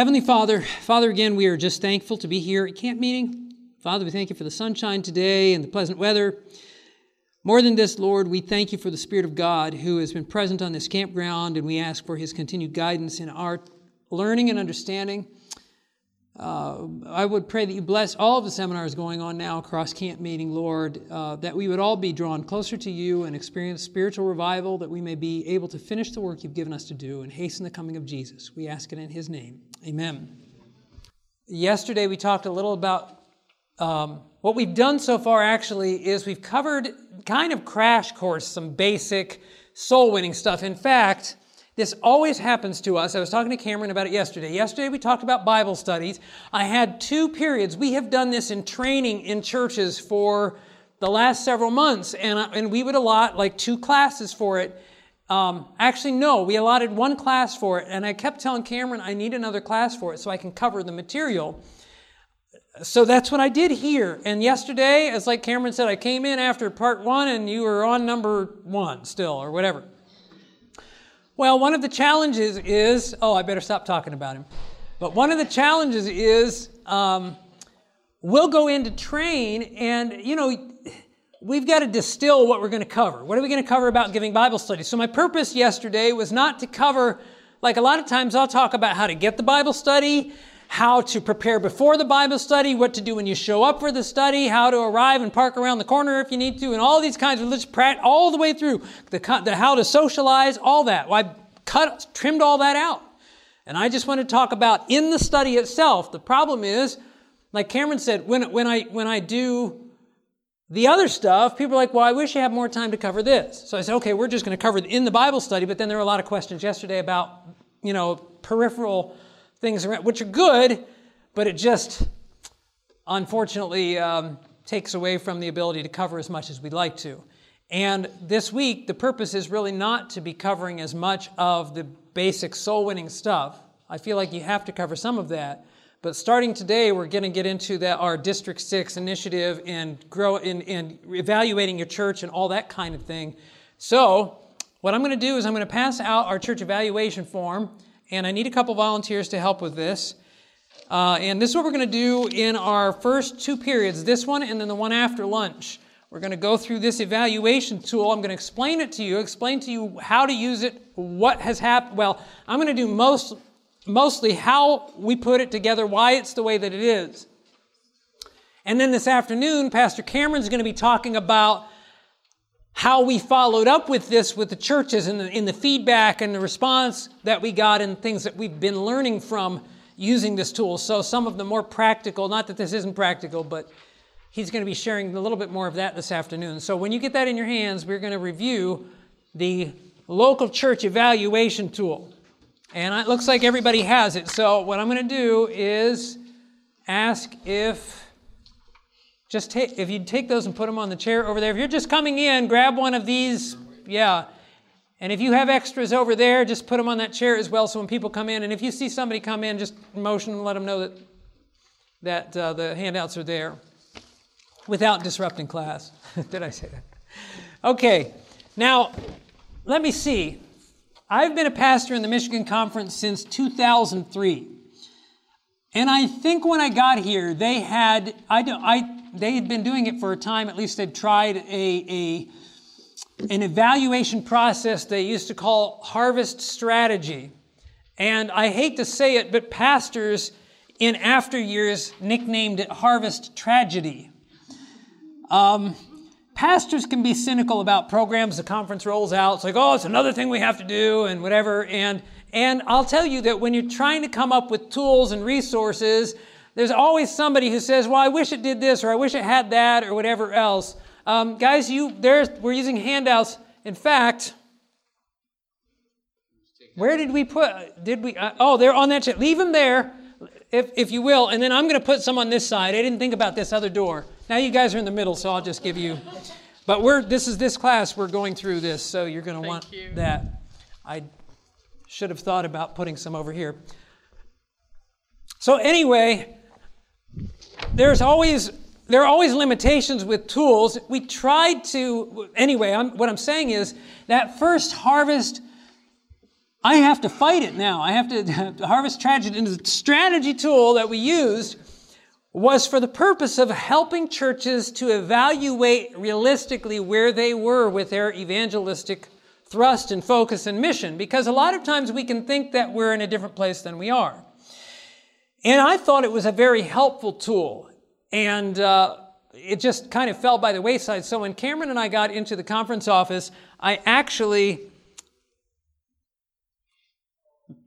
Heavenly Father, Father, again, we are just thankful to be here at camp meeting. Father, we thank you for the sunshine today and the pleasant weather. More than this, Lord, we thank you for the Spirit of God who has been present on this campground, and we ask for his continued guidance in our learning and understanding. Uh, I would pray that you bless all of the seminars going on now across camp meeting, Lord, uh, that we would all be drawn closer to you and experience spiritual revival, that we may be able to finish the work you've given us to do and hasten the coming of Jesus. We ask it in his name. Amen. Yesterday we talked a little about um, what we've done so far actually is we've covered kind of crash course some basic soul winning stuff. In fact, this always happens to us. I was talking to Cameron about it yesterday. Yesterday we talked about Bible studies. I had two periods. We have done this in training in churches for the last several months, and, and we would allot like two classes for it. Um, actually, no, we allotted one class for it, and I kept telling Cameron I need another class for it so I can cover the material. So that's what I did here. And yesterday, as like Cameron said, I came in after part one, and you were on number one still, or whatever. Well, one of the challenges is oh, I better stop talking about him. But one of the challenges is um, we'll go in to train, and you know, we've got to distill what we're going to cover. What are we going to cover about giving Bible study? So, my purpose yesterday was not to cover, like a lot of times I'll talk about how to get the Bible study, how to prepare before the Bible study, what to do when you show up for the study, how to arrive and park around the corner if you need to, and all these kinds of let's practice all the way through the, the how to socialize, all that. Well, I cut, trimmed all that out. And I just want to talk about in the study itself. The problem is, like Cameron said, when, when, I, when I do the other stuff, people are like, well, I wish I had more time to cover this. So I said, okay, we're just going to cover it in the Bible study, but then there were a lot of questions yesterday about, you know, peripheral things around, which are good, but it just unfortunately um, takes away from the ability to cover as much as we'd like to. And this week, the purpose is really not to be covering as much of the basic soul winning stuff. I feel like you have to cover some of that. But starting today, we're going to get into that our District Six initiative and grow in evaluating your church and all that kind of thing. So, what I'm going to do is I'm going to pass out our church evaluation form, and I need a couple volunteers to help with this. Uh, and this is what we're going to do in our first two periods this one and then the one after lunch. We're going to go through this evaluation tool. I'm going to explain it to you, explain to you how to use it, what has happened. Well, I'm going to do most mostly how we put it together, why it's the way that it is. And then this afternoon, Pastor Cameron's going to be talking about how we followed up with this with the churches and the, in the feedback and the response that we got and things that we've been learning from using this tool. So some of the more practical, not that this isn't practical, but he's going to be sharing a little bit more of that this afternoon. So when you get that in your hands, we're going to review the local church evaluation tool. And it looks like everybody has it. So what I'm going to do is ask if just take if you take those and put them on the chair over there. If you're just coming in, grab one of these. Yeah. And if you have extras over there, just put them on that chair as well. So when people come in, and if you see somebody come in, just motion and let them know that that uh, the handouts are there, without disrupting class. Did I say that? Okay. Now, let me see. I've been a pastor in the Michigan Conference since 2003. And I think when I got here, they had, I, don't, I, they had been doing it for a time, at least they'd tried a, a, an evaluation process they used to call harvest strategy. And I hate to say it, but pastors in after years nicknamed it harvest tragedy. Um, pastors can be cynical about programs the conference rolls out. It's like, oh, it's another thing we have to do and whatever. And, and I'll tell you that when you're trying to come up with tools and resources, there's always somebody who says, well, I wish it did this or I wish it had that or whatever else. Um, guys, you, there's, we're using handouts. In fact, where did we put, did we, uh, oh, they're on that chair. Leave them there, if, if you will. And then I'm going to put some on this side. I didn't think about this other door. Now you guys are in the middle, so I'll just give you. But we're this is this class we're going through this, so you're going to want you. that. I should have thought about putting some over here. So anyway, there's always there are always limitations with tools. We tried to anyway. I'm, what I'm saying is that first harvest I have to fight it now. I have to harvest tragedy. And the strategy tool that we used was for the purpose of helping churches to evaluate realistically where they were with their evangelistic thrust and focus and mission. Because a lot of times we can think that we're in a different place than we are. And I thought it was a very helpful tool. And uh, it just kind of fell by the wayside. So when Cameron and I got into the conference office, I actually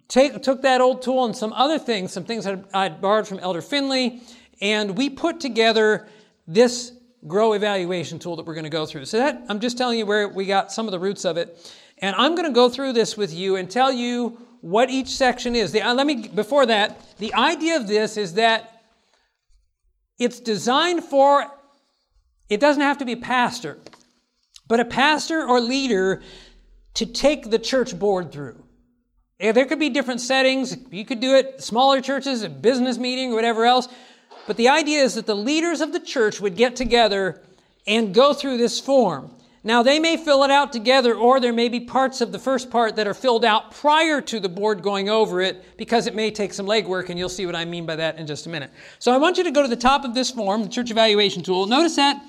take, took that old tool and some other things, some things that I'd borrowed from Elder Finley, and we put together this grow evaluation tool that we're going to go through. So that I'm just telling you where we got some of the roots of it. And I'm going to go through this with you and tell you what each section is. The, uh, let me before that, the idea of this is that it's designed for it doesn't have to be a pastor, but a pastor or leader to take the church board through. There could be different settings. You could do it smaller churches, a business meeting, or whatever else. But the idea is that the leaders of the church would get together and go through this form. Now, they may fill it out together, or there may be parts of the first part that are filled out prior to the board going over it because it may take some legwork, and you'll see what I mean by that in just a minute. So, I want you to go to the top of this form, the church evaluation tool. Notice that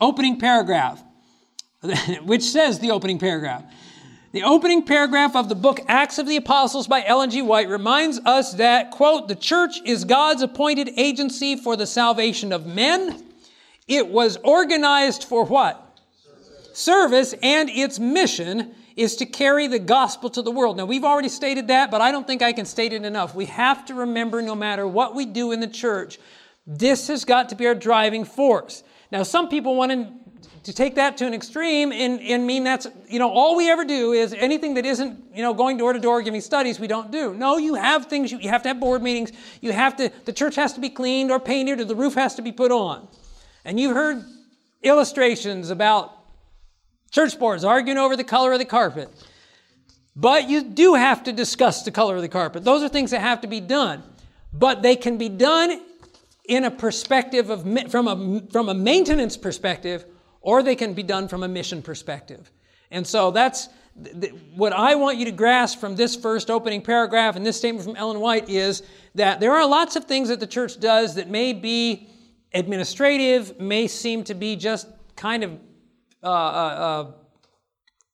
opening paragraph, which says the opening paragraph. The opening paragraph of the book Acts of the Apostles by Ellen G. White reminds us that, quote, the church is God's appointed agency for the salvation of men. It was organized for what? Service. And its mission is to carry the gospel to the world. Now, we've already stated that, but I don't think I can state it enough. We have to remember no matter what we do in the church, this has got to be our driving force. Now, some people want to to take that to an extreme and, and mean that's, you know, all we ever do is anything that isn't, you know, going door to door giving studies, we don't do. No, you have things, you, you have to have board meetings, you have to, the church has to be cleaned or painted or the roof has to be put on. And you've heard illustrations about church boards arguing over the color of the carpet. But you do have to discuss the color of the carpet. Those are things that have to be done. But they can be done in a perspective of, from a, from a maintenance perspective or they can be done from a mission perspective. And so that's what I want you to grasp from this first opening paragraph and this statement from Ellen White is that there are lots of things that the church does that may be administrative, may seem to be just kind of, uh, uh,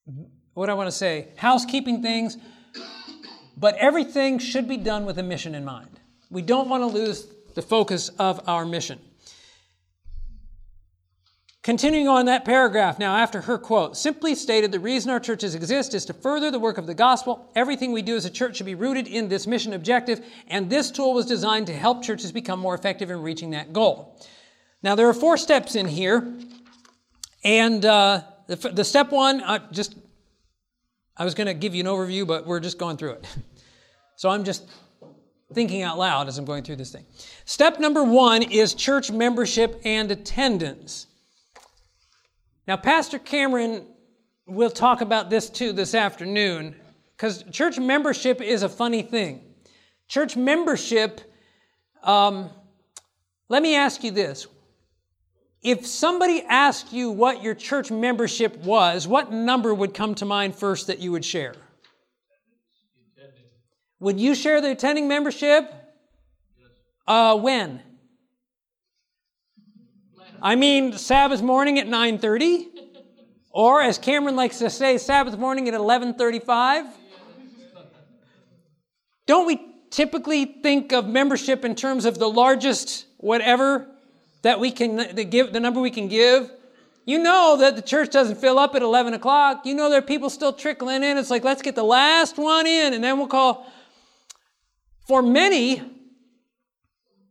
uh, what I want to say, housekeeping things, but everything should be done with a mission in mind. We don't want to lose the focus of our mission. Continuing on that paragraph now, after her quote, simply stated the reason our churches exist is to further the work of the gospel. Everything we do as a church should be rooted in this mission objective, and this tool was designed to help churches become more effective in reaching that goal. Now, there are four steps in here, and uh, the, the, step one, uh, just I was going to give you an overview, but we're just going through it. So I'm just thinking out loud as I'm going through this thing. Step number one is church membership and attendance. Now, Pastor Cameron will talk about this too this afternoon because church membership is a funny thing. Church membership, um, let me ask you this. If somebody asked you what your church membership was, what number would come to mind first that you would share? Would you share the attending membership? Uh, when? I mean, Sabbath morning at 9:30, or as Cameron likes to say, Sabbath morning at 11:35. Don't we typically think of membership in terms of the largest whatever that we can the give the number we can give? You know that the church doesn't fill up at 11 o'clock. You know there are people still trickling in. It's like, let's get the last one in, and then we'll call. For many,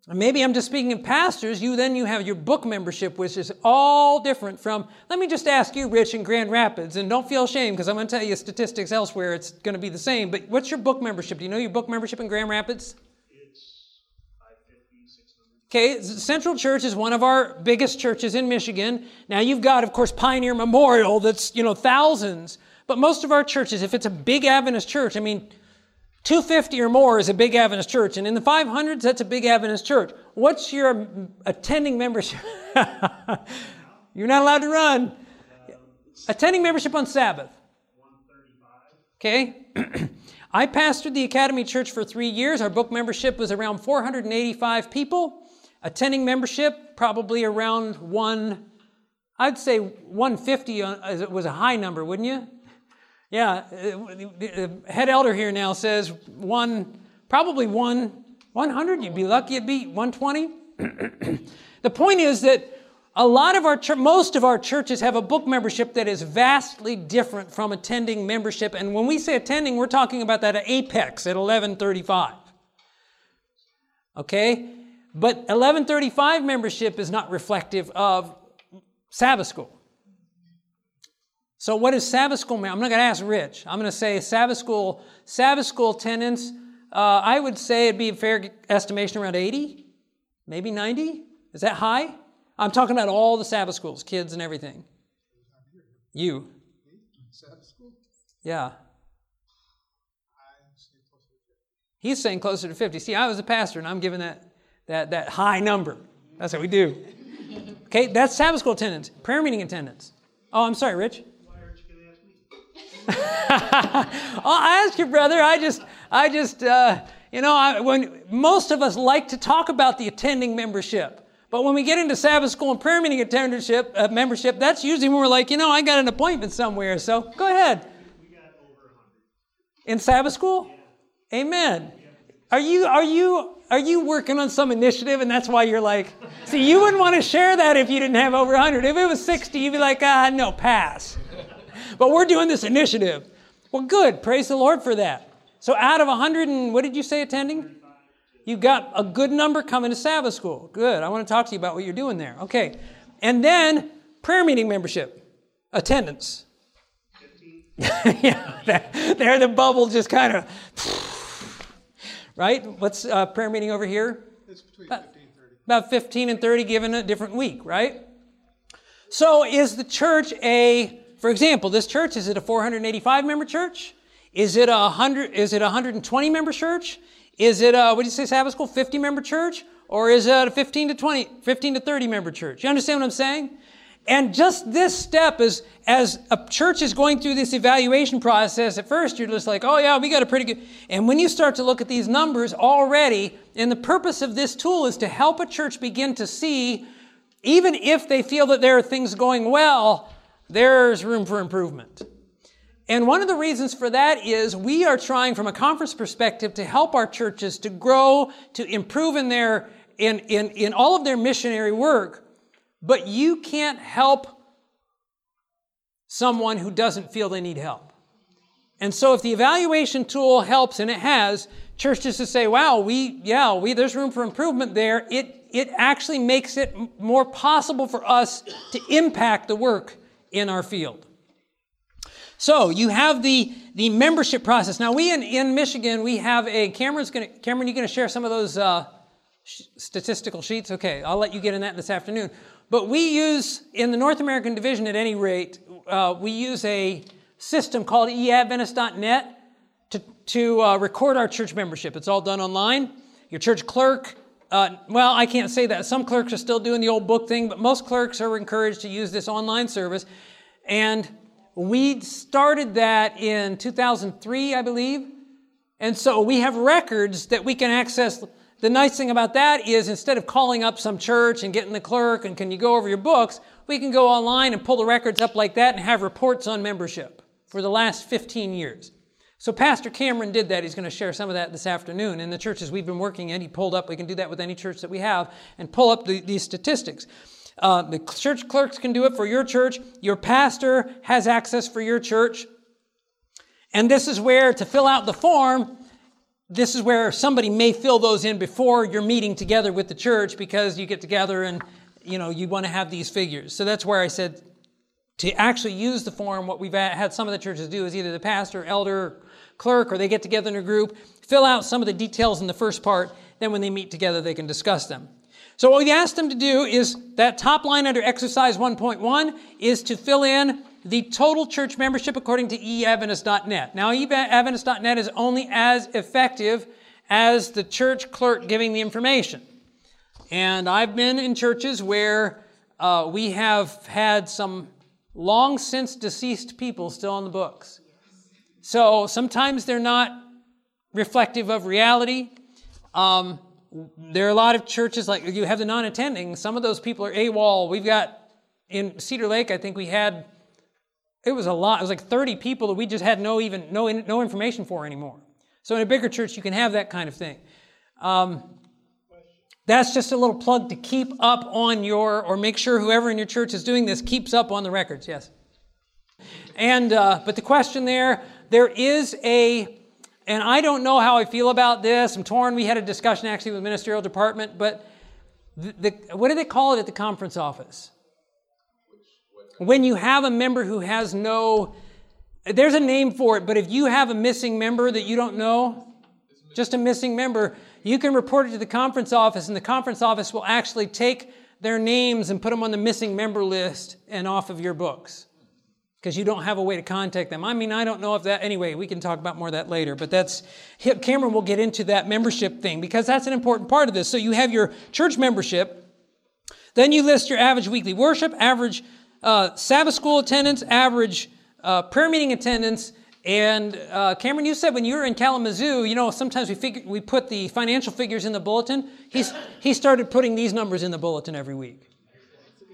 maybe I'm just speaking of pastors, you then you have your book membership, which is all different from, let me just ask you, Rich, in Grand Rapids, and don't feel ashamed because I'm going to tell you statistics elsewhere, it's going to be the same, but what's your book membership? Do you know your book membership in Grand Rapids? Okay, Central Church is one of our biggest churches in Michigan. Now you've got, of course, Pioneer Memorial that's, you know, thousands. But most of our churches, if it's a big Adventist church, I mean, 250 or more is a big Adventist church, and in the 500s, that's a big Adventist church. What's your attending membership? You're not allowed to run. Attending membership on Sabbath. Okay. I pastored the Academy Church for three years. Our book membership was around 485 people. Attending membership, probably around one, I'd say 150 uh, was a high number, wouldn't you? Yeah, the head elder here now says one, probably one, 100. You'd be lucky it'd be 120. the point is that a lot of our most of our churches have a book membership that is vastly different from attending membership. And when we say attending, we're talking about that at Apex at 1135. Okay? But 1135 membership is not reflective of Sabbath school. So what is Sabbath school? I'm not going to ask Rich. I'm going to say Sabbath school, Sabbath school attendance, uh, I would say it'd be a fair estimation around 80, maybe 90. Is that high? I'm talking about all the Sabbath schools, kids and everything. You. Sabbath school? Yeah. He's saying closer to 50. See, I was a pastor and I'm giving that, that, that high number. That's what we do. Okay, that's Sabbath school attendance, prayer meeting attendance. Oh, I'm sorry, Rich. Why aren't you going to ask me? oh, I asked you, brother. I just, I just, uh, you know, I, when most of us like to talk about the attending membership. But when we get into Sabbath school and prayer meeting attendance uh, membership, that's usually when we're like, you know, I got an appointment somewhere. So go ahead. We got over 100 In Sabbath school? Yeah. Amen. Are you are you are you working on some initiative and that's why you're like, see, you wouldn't want to share that if you didn't have over 100. If it was 60, you'd be like, ah, no, pass. but we're doing this initiative. Well, good. Praise the Lord for that. So out of 100 and what did you say attending? You got a good number coming to Sabbath school. Good. I want to talk to you about what you're doing there. Okay. And then prayer meeting membership, attendance. yeah, there the bubble just kind of, right? What's uh, prayer meeting over here? It's between about, 15 and 30. About 15 and 30 given a different week, right? So is the church a, for example, this church, is it a 485 member church? Is it a 100, is it a 120 member church? Is it a, what do you say, Sabbath school, 50 member church? Or is it a 15 to 20, 15 to 30 member church? You understand what I'm saying? And just this step is, as a church is going through this evaluation process, at first you're just like, oh yeah, we got a pretty good. And when you start to look at these numbers already, and the purpose of this tool is to help a church begin to see, even if they feel that there are things going well, there's room for improvement. And one of the reasons for that is we are trying from a conference perspective to help our churches to grow, to improve in their, in, in, in all of their missionary work. But you can't help someone who doesn't feel they need help. And so if the evaluation tool helps, and it has, churches to say, wow, we, yeah, we, there's room for improvement there, it, it actually makes it more possible for us to impact the work in our field. So you have the, the membership process. Now we in, in Michigan, we have a, Cameron's gonna, Cameron, you gonna share some of those uh, sh- statistical sheets? Okay, I'll let you get in that this afternoon. But we use, in the North American division at any rate, uh, we use a system called eadventist.net to, to uh, record our church membership. It's all done online. Your church clerk, uh, well, I can't say that. Some clerks are still doing the old book thing, but most clerks are encouraged to use this online service. And we started that in 2003, I believe. And so we have records that we can access. The nice thing about that is instead of calling up some church and getting the clerk and can you go over your books, we can go online and pull the records up like that and have reports on membership for the last 15 years. So Pastor Cameron did that. He's going to share some of that this afternoon. In the churches we've been working in, he pulled up, we can do that with any church that we have, and pull up the, these statistics. Uh, the church clerks can do it for your church. Your pastor has access for your church. And this is where, to fill out the form, this is where somebody may fill those in before you're meeting together with the church because you get together and you know you want to have these figures. So that's where I said to actually use the form. What we've had some of the churches do is either the pastor, elder, clerk, or they get together in a group, fill out some of the details in the first part. Then when they meet together, they can discuss them. So what we asked them to do is that top line under exercise 1.1 is to fill in the total church membership according to eadventist.net. Now, eadventist.net is only as effective as the church clerk giving the information. And I've been in churches where uh, we have had some long since deceased people still on the books. So sometimes they're not reflective of reality. Um, there are a lot of churches like you have the non-attending. Some of those people are AWOL. We've got in Cedar Lake, I think we had it was a lot. It was like 30 people that we just had no even no no information for anymore. So in a bigger church, you can have that kind of thing. Um, that's just a little plug to keep up on your, or make sure whoever in your church is doing this keeps up on the records. Yes. And uh, but the question there, there is a, and I don't know how I feel about this. I'm torn. We had a discussion actually with the ministerial department, but the, the what do they call it at the conference office? When you have a member who has no, there's a name for it, but if you have a missing member that you don't know, just a missing member, you can report it to the conference office, and the conference office will actually take their names and put them on the missing member list and off of your books because you don't have a way to contact them. I mean, I don't know if that, anyway, we can talk about more of that later, but that's, Cameron will get into that membership thing because that's an important part of this. So you have your church membership, then you list your average weekly worship, average uh, Sabbath school attendance, average uh, prayer meeting attendance, and uh, Cameron, you said when you were in Kalamazoo, you know, sometimes we figure, we put the financial figures in the bulletin. He's, he started putting these numbers in the bulletin every week.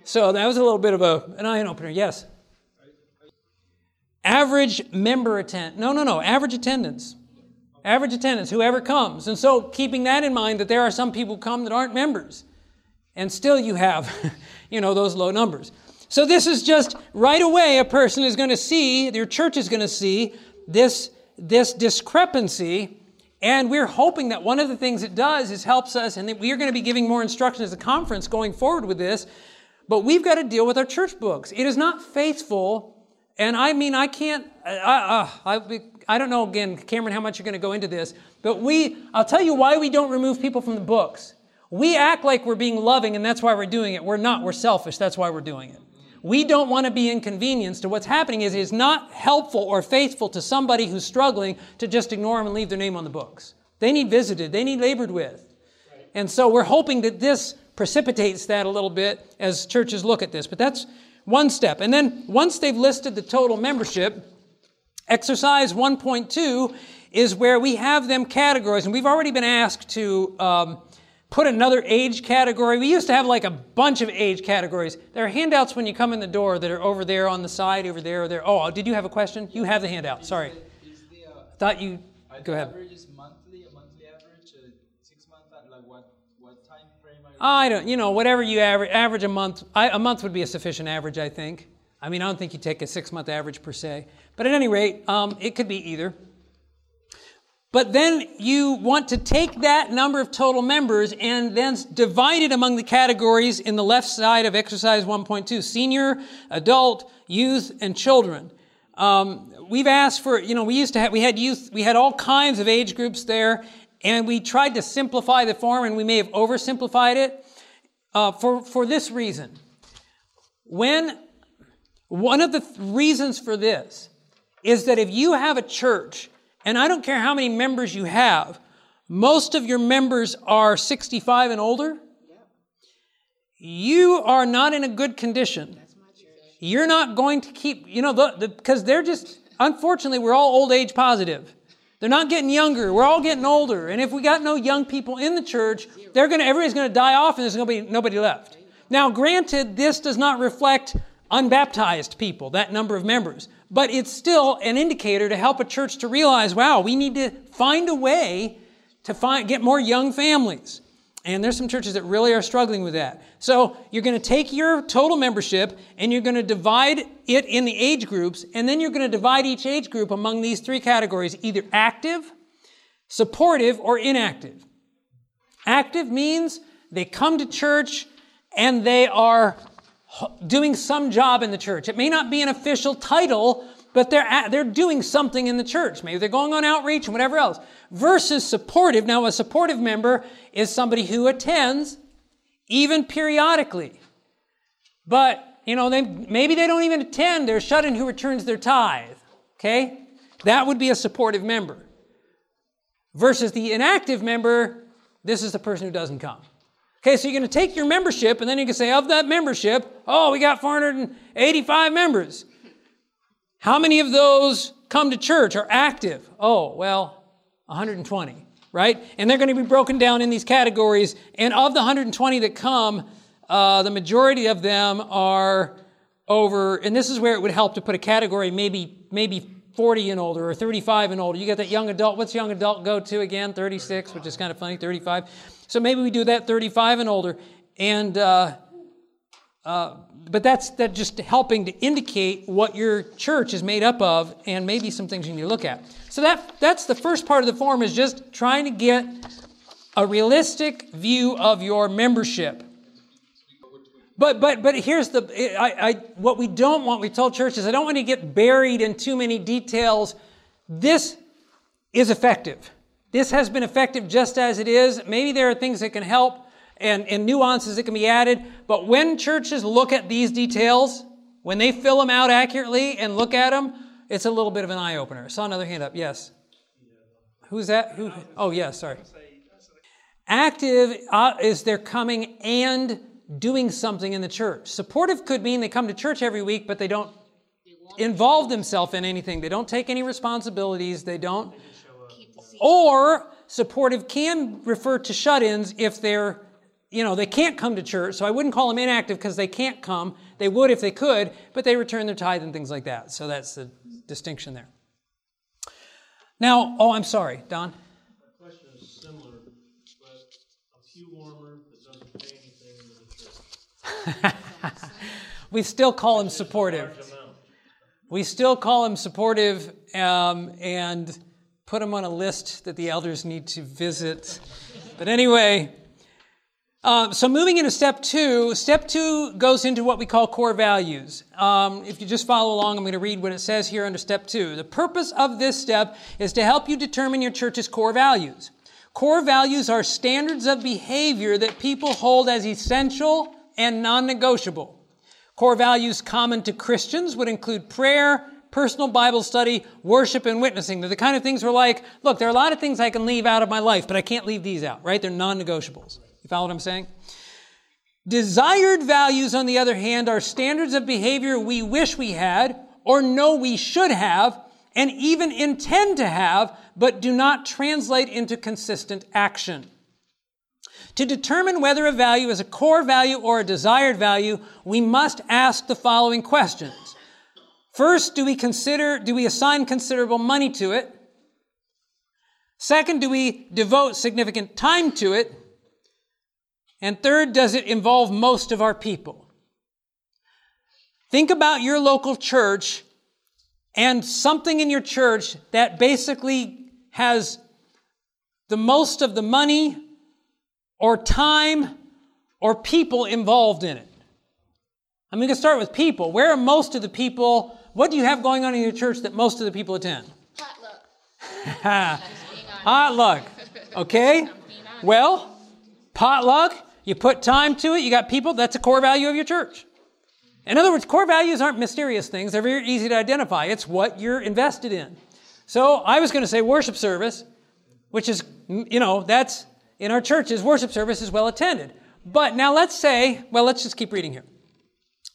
So that was a little bit of a, an eye opener. Yes. Average member attend. No, no, no. Average attendance. Average attendance. Whoever comes. And so keeping that in mind, that there are some people come that aren't members, and still you have, you know, those low numbers. So this is just right away a person is going to see, your church is going to see this, this discrepancy. And we're hoping that one of the things it does is helps us, and that we are going to be giving more instruction as a conference going forward with this. But we've got to deal with our church books. It is not faithful, and I mean I can't. I, I, uh, I, I don't know again, Cameron, how much you're going to go into this, but we. I'll tell you why we don't remove people from the books. We act like we're being loving, and that's why we're doing it. We're not. We're selfish. That's why we're doing it. We don't want to be inconvenienced. To what's happening is it's not helpful or faithful to somebody who's struggling to just ignore them and leave their name on the books. They need visited. They need labored with. And so we're hoping that this precipitates that a little bit as churches look at this. But that's one step. And then once they've listed the total membership, exercise 1.2 is where we have them categorized. And we've already been asked to um, put another age category. We used to have like a bunch of age categories. There are handouts when you come in the door that are over there on the side, over there, or there. Oh, did you have a question? You have the handout. Sorry. Is the, uh, Thought you. Go ahead. Average is monthly, a monthly average, uh, six month, like what, what time frame? I don't. You know, whatever you average, average a month. I, a month would be a sufficient average, I think. I mean, I don't think you take a six month average per se, but at any rate, um, it could be either. But then you want to take that number of total members and then divide it among the categories in the left side of exercise 1.2 senior, adult, youth, and children. Um, we've asked for, you know, we used to have, we had youth, we had all kinds of age groups there, and we tried to simplify the form, and we may have oversimplified it uh, for, for this reason. When, one of the th- reasons for this is that if you have a church and I don't care how many members you have, most of your members are 65 and older. You are not in a good condition. You're not going to keep, you know, because the, the, they're just, unfortunately, we're all old age positive. They're not getting younger. We're all getting older. And if we got no young people in the church, they're going to, everybody's going to die off and there's going to be nobody left. Now, granted, this does not reflect unbaptized people, that number of members but it's still an indicator to help a church to realize, wow, we need to find a way to find, get more young families. And there's some churches that really are struggling with that. So you're going to take your total membership and you're going to divide it in the age groups, and then you're going to divide each age group among these three categories either active, supportive, or inactive. Active means they come to church and they are doing some job in the church. It may not be an official title, but they're, at, they're doing something in the church. Maybe they're going on outreach and whatever else. Versus supportive. Now, a supportive member is somebody who attends even periodically. But, you know, they, maybe they don't even attend. They're shut in who returns their tithe. Okay? That would be a supportive member. Versus the inactive member, this is the person who doesn't come. Okay, so you're going to take your membership, and then you can say, of that membership, oh, we got 485 members. How many of those come to church, are active? Oh, well, 120, right? And they're going to be broken down in these categories. And of the 120 that come, uh, the majority of them are over, and this is where it would help to put a category, maybe maybe 40 and older or 35 and older. You got that young adult. What's young adult go to again? 36, which is kind of funny. 35. So maybe we do that 35 and older, and uh, uh, but that's that just helping to indicate what your church is made up of, and maybe some things you need to look at. So that that's the first part of the form is just trying to get a realistic view of your membership. But but but here's the I, I what we don't want. We told churches I don't want to get buried in too many details. This is effective. This has been effective just as it is. Maybe there are things that can help and, and nuances that can be added. But when churches look at these details, when they fill them out accurately and look at them, it's a little bit of an eye opener. I saw another hand up. Yes. Who's that? Who? Oh, yes. Yeah, sorry. Active uh, is they're coming and doing something in the church. Supportive could mean they come to church every week, but they don't involve themselves in anything. They don't take any responsibilities. They don't. Or supportive can refer to shut ins if they're you know, they can't come to church, so I wouldn't call them inactive because they can't come. They would if they could, but they return their tithe and things like that. So that's the distinction there. Now, oh, I'm sorry, Don. My question is similar, but a few warmer that doesn't pay anything to the church. we still call him supportive. We still call him supportive um, and put him on a list that the elders need to visit. But anyway, uh, so moving into step two, step two goes into what we call core values. Um, if you just follow along, I'm going to read what it says here under step two. The purpose of this step is to help you determine your church's core values. Core values are standards of behavior that people hold as essential and non-negotiable. Core values common to Christians would include prayer, personal Bible study, worship, and witnessing. They're the kind of things we're like, look, there are a lot of things I can leave out of my life, but I can't leave these out, right? They're non-negotiables. You follow what I'm saying? Desired values, on the other hand, are standards of behavior we wish we had or know we should have and even intend to have, but do not translate into consistent action. To determine whether a value is a core value or a desired value, we must ask the following questions. First, do we consider, do we assign considerable money to it? Second, do we devote significant time to it? And third, does it involve most of our people? Think about your local church and something in your church that basically has the most of the money or time or people involved in it. I'm going to start with people. Where are most of the people? What do you have going on in your church that most of the people attend? Potluck. Potluck. Okay. Well, potluck you put time to it, you got people, that's a core value of your church. In other words, core values aren't mysterious things, they're very easy to identify. It's what you're invested in. So I was going to say worship service, which is, you know, that's in our churches, worship service is well attended. But now let's say, well, let's just keep reading here.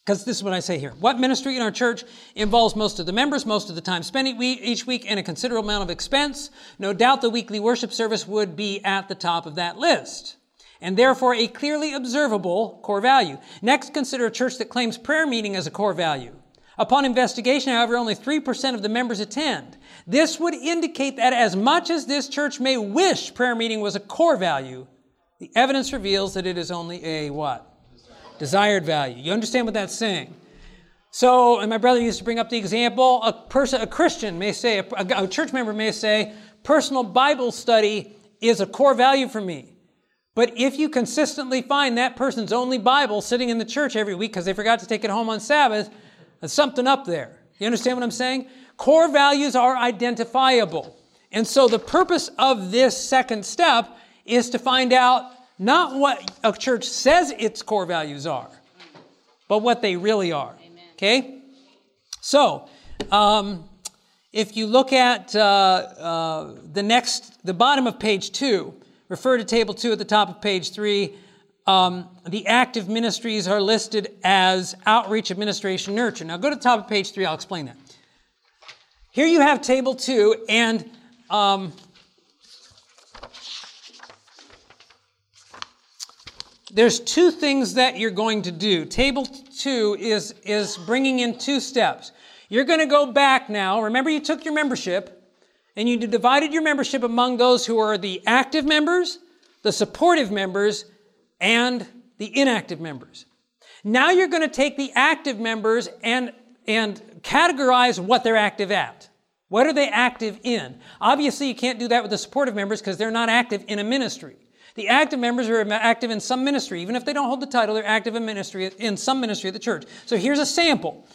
Because this is what I say here. What ministry in our church involves most of the members, most of the time spent each week, and a considerable amount of expense? No doubt the weekly worship service would be at the top of that list and therefore a clearly observable core value. Next, consider a church that claims prayer meeting as a core value. Upon investigation, however, only 3% of the members attend. This would indicate that as much as this church may wish prayer meeting was a core value, the evidence reveals that it is only a what? Desired value. You understand what that's saying? So, and my brother used to bring up the example, a person, a Christian may say, a, a church member may say, personal Bible study is a core value for me. But if you consistently find that person's only Bible sitting in the church every week because they forgot to take it home on Sabbath, there's something up there. You understand what I'm saying? Core values are identifiable. And so the purpose of this second step is to find out not what a church says its core values are, but what they really are. Okay? So, um, if you look at uh, uh, the next, the bottom of page two, Refer to table two at the top of page three. Um, the active ministries are listed as outreach, administration, nurture. Now go to the top of page three, I'll explain that. Here you have table two, and um, there's two things that you're going to do. Table two is, is bringing in two steps. You're going to go back now. Remember, you took your membership and you divided your membership among those who are the active members, the supportive members, and the inactive members. Now you're going to take the active members and, and categorize what they're active at. What are they active in? Obviously, you can't do that with the supportive members because they're not active in a ministry. The active members are active in some ministry. Even if they don't hold the title, they're active in ministry, in some ministry of the church. So here's a sample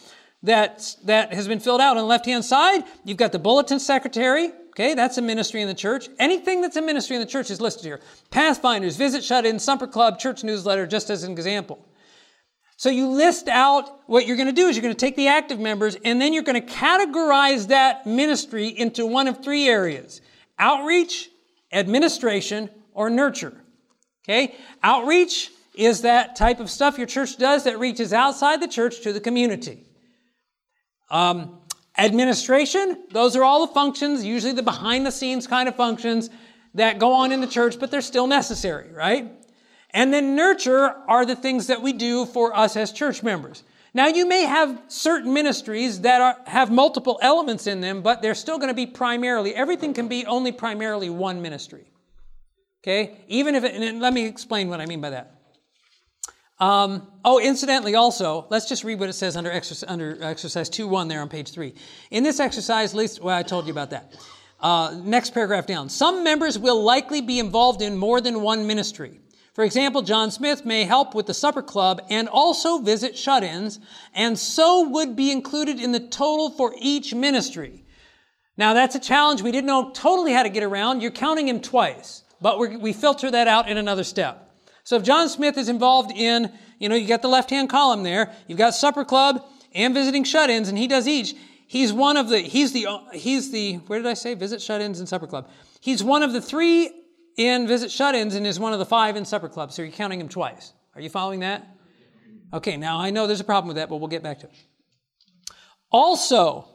that, that has been filled out. On the left-hand side, you've got the bulletin secretary. Okay, that's a ministry in the church. Anything that's a ministry in the church is listed here. Pathfinders, Visit Shut-In, Supper Club, Church Newsletter, just as an example. So you list out what you're going to do is you're going to take the active members and then you're going to categorize that ministry into one of three areas. Outreach, administration, or nurture. Okay? Outreach is that type of stuff your church does that reaches outside the church to the community. Um, administration, those are all the functions, usually the behind the scenes kind of functions that go on in the church, but they're still necessary, right? And then nurture are the things that we do for us as church members. Now, you may have certain ministries that are, have multiple elements in them, but they're still going to be primarily, everything can be only primarily one ministry. Okay? Even if it, let me explain what I mean by that. Um, oh, incidentally, also, let's just read what it says under exercise, under exercise 2 1 there on page 3. In this exercise, at least, well, I told you about that. Uh, next paragraph down. Some members will likely be involved in more than one ministry. For example, John Smith may help with the supper club and also visit shut ins, and so would be included in the total for each ministry. Now, that's a challenge we didn't know totally how to get around. You're counting him twice, but we filter that out in another step. So if John Smith is involved in, you know, you got the left hand column there, you've got supper club and visiting shut ins, and he does each. He's one of the, he's the, he's the, where did I say? Visit shut ins and supper club. He's one of the three in visit shut-ins and is one of the five in supper club. So you're counting him twice. Are you following that? Okay, now I know there's a problem with that, but we'll get back to it. Also,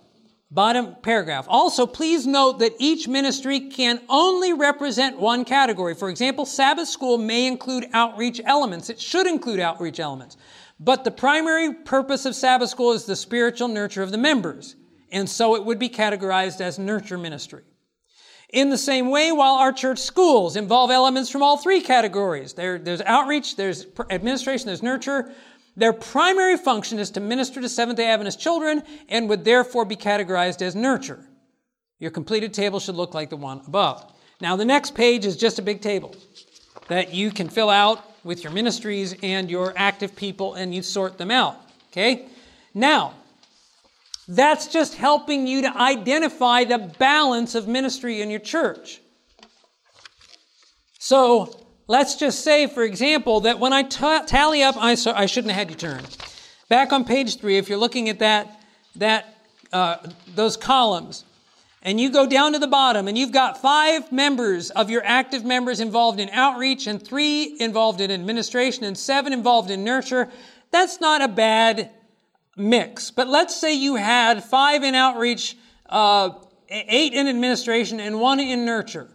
bottom paragraph. Also, please note that each ministry can only represent one category. For example, Sabbath school may include outreach elements. It should include outreach elements. But the primary purpose of Sabbath school is the spiritual nurture of the members. And so it would be categorized as nurture ministry. In the same way, while our church schools involve elements from all three categories, there, there's outreach, there's administration, there's nurture. Their primary function is to minister to Seventh day Adventist children and would therefore be categorized as nurture. Your completed table should look like the one above. Now, the next page is just a big table that you can fill out with your ministries and your active people and you sort them out. Okay? Now, that's just helping you to identify the balance of ministry in your church. So let's just say, for example, that when I t- tally up, I, so I shouldn't have had you turn. Back on page three, if you're looking at that, that uh, those columns, and you go down to the bottom, and you've got five members of your active members involved in outreach, and three involved in administration, and seven involved in nurture. That's not a bad mix. But let's say you had five in outreach, uh, eight in administration, and one in nurture.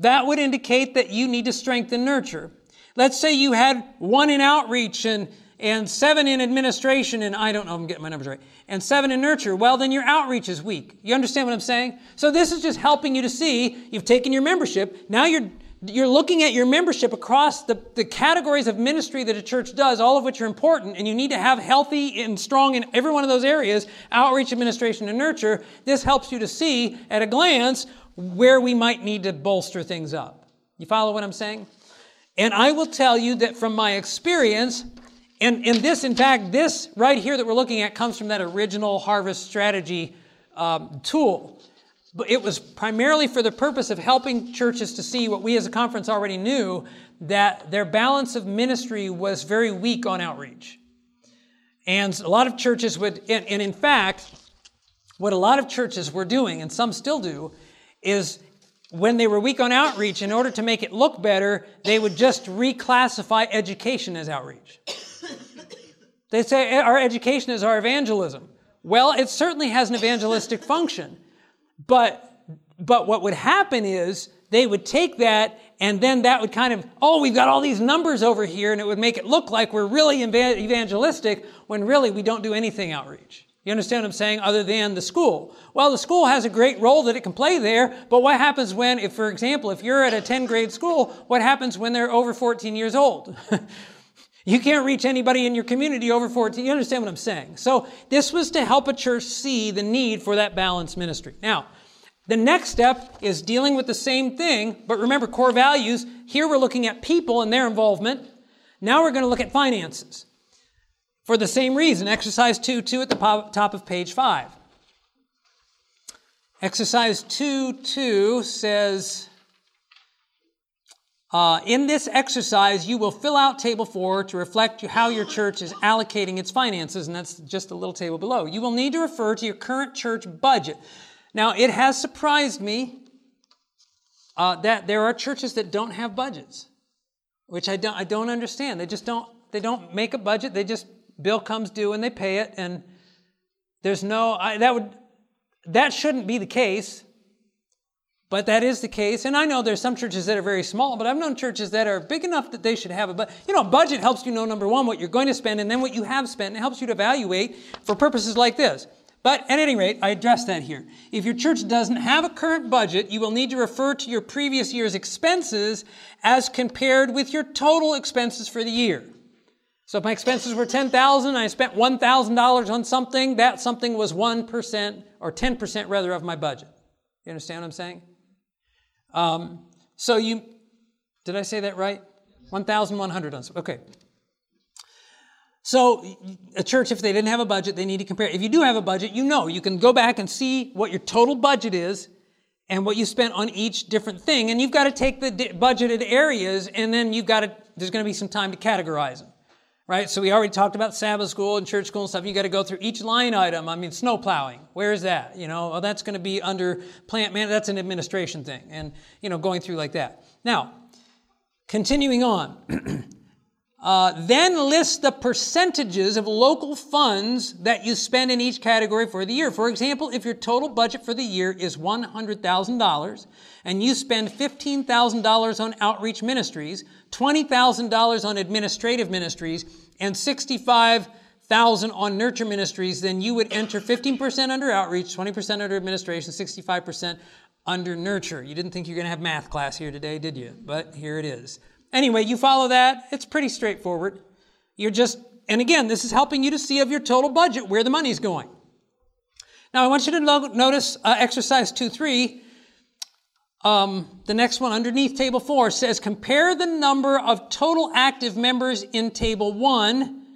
That would indicate that you need to strengthen nurture. Let's say you had one in outreach and, and seven in administration, and I don't know if I'm getting my numbers right, and seven in nurture. Well, then your outreach is weak. You understand what I'm saying? So this is just helping you to see you've taken your membership. Now you're you're looking at your membership across the, the categories of ministry that a church does, all of which are important, and you need to have healthy and strong in every one of those areas outreach, administration, and nurture. This helps you to see at a glance where we might need to bolster things up. You follow what I'm saying? And I will tell you that from my experience, and, and this, in fact, this right here that we're looking at comes from that original harvest strategy um, tool. But it was primarily for the purpose of helping churches to see what we as a conference already knew that their balance of ministry was very weak on outreach. And a lot of churches would, and, and in fact, what a lot of churches were doing, and some still do, is when they were weak on outreach, in order to make it look better, they would just reclassify education as outreach. They say our education is our evangelism. Well, it certainly has an evangelistic function. But, but what would happen is they would take that and then that would kind of, oh, we've got all these numbers over here, and it would make it look like we're really evangelistic when really we don't do anything outreach. You understand what I'm saying? Other than the school. Well, the school has a great role that it can play there, but what happens when, if, for example, if you're at a 10 grade school, what happens when they're over 14 years old? you can't reach anybody in your community over 14. You understand what I'm saying? So this was to help a church see the need for that balanced ministry. Now, the next step is dealing with the same thing, but remember core values. Here we're looking at people and their involvement. Now we're going to look at finances. For the same reason, exercise 2 2 at the top of page 5. Exercise 2 2 says, uh, In this exercise, you will fill out table 4 to reflect how your church is allocating its finances, and that's just a little table below. You will need to refer to your current church budget. Now, it has surprised me uh, that there are churches that don't have budgets, which I don't, I don't understand. They just don't, they don't make a budget. They just, bill comes due and they pay it. And there's no, I, that would, that shouldn't be the case. But that is the case. And I know there's some churches that are very small, but I've known churches that are big enough that they should have a but You know, budget helps you know, number one, what you're going to spend and then what you have spent. And it helps you to evaluate for purposes like this. But at any rate, I address that here. If your church doesn't have a current budget, you will need to refer to your previous year's expenses as compared with your total expenses for the year. So if my expenses were 10,000 I spent $1,000 on something, that something was 1% or 10% rather of my budget. You understand what I'm saying? Um, so you, did I say that right? 1,100 on something. Okay. So, a church, if they didn't have a budget, they need to compare. If you do have a budget, you know you can go back and see what your total budget is and what you spent on each different thing. And you've got to take the budgeted areas and then you've got to, there's going to be some time to categorize them. Right? So, we already talked about Sabbath school and church school and stuff. You got to go through each line item. I mean, snow plowing. Where is that? You know, well, that's going to be under plant man. That's an administration thing. And, you know, going through like that. Now, continuing on. Uh, then list the percentages of local funds that you spend in each category for the year. For example, if your total budget for the year is $100,000 and you spend $15,000 on outreach ministries, $20,000 on administrative ministries, and $65,000 on nurture ministries, then you would enter 15% under outreach, 20% under administration, 65% under nurture. You didn't think you were going to have math class here today, did you? But here it is. Anyway, you follow that. It's pretty straightforward. You're just, and again, this is helping you to see of your total budget where the money's going. Now, I want you to notice uh, exercise 2 3. Um, the next one underneath table 4 says compare the number of total active members in table 1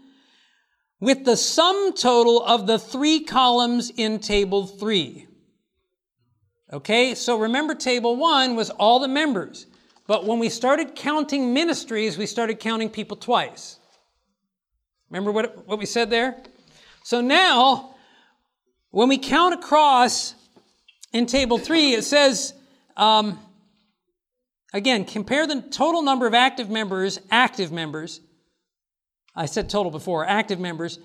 with the sum total of the three columns in table 3. Okay, so remember table 1 was all the members. But when we started counting ministries, we started counting people twice. Remember what, what we said there? So now, when we count across in table three, it says, um, again, compare the total number of active members, active members. I said total before, active members,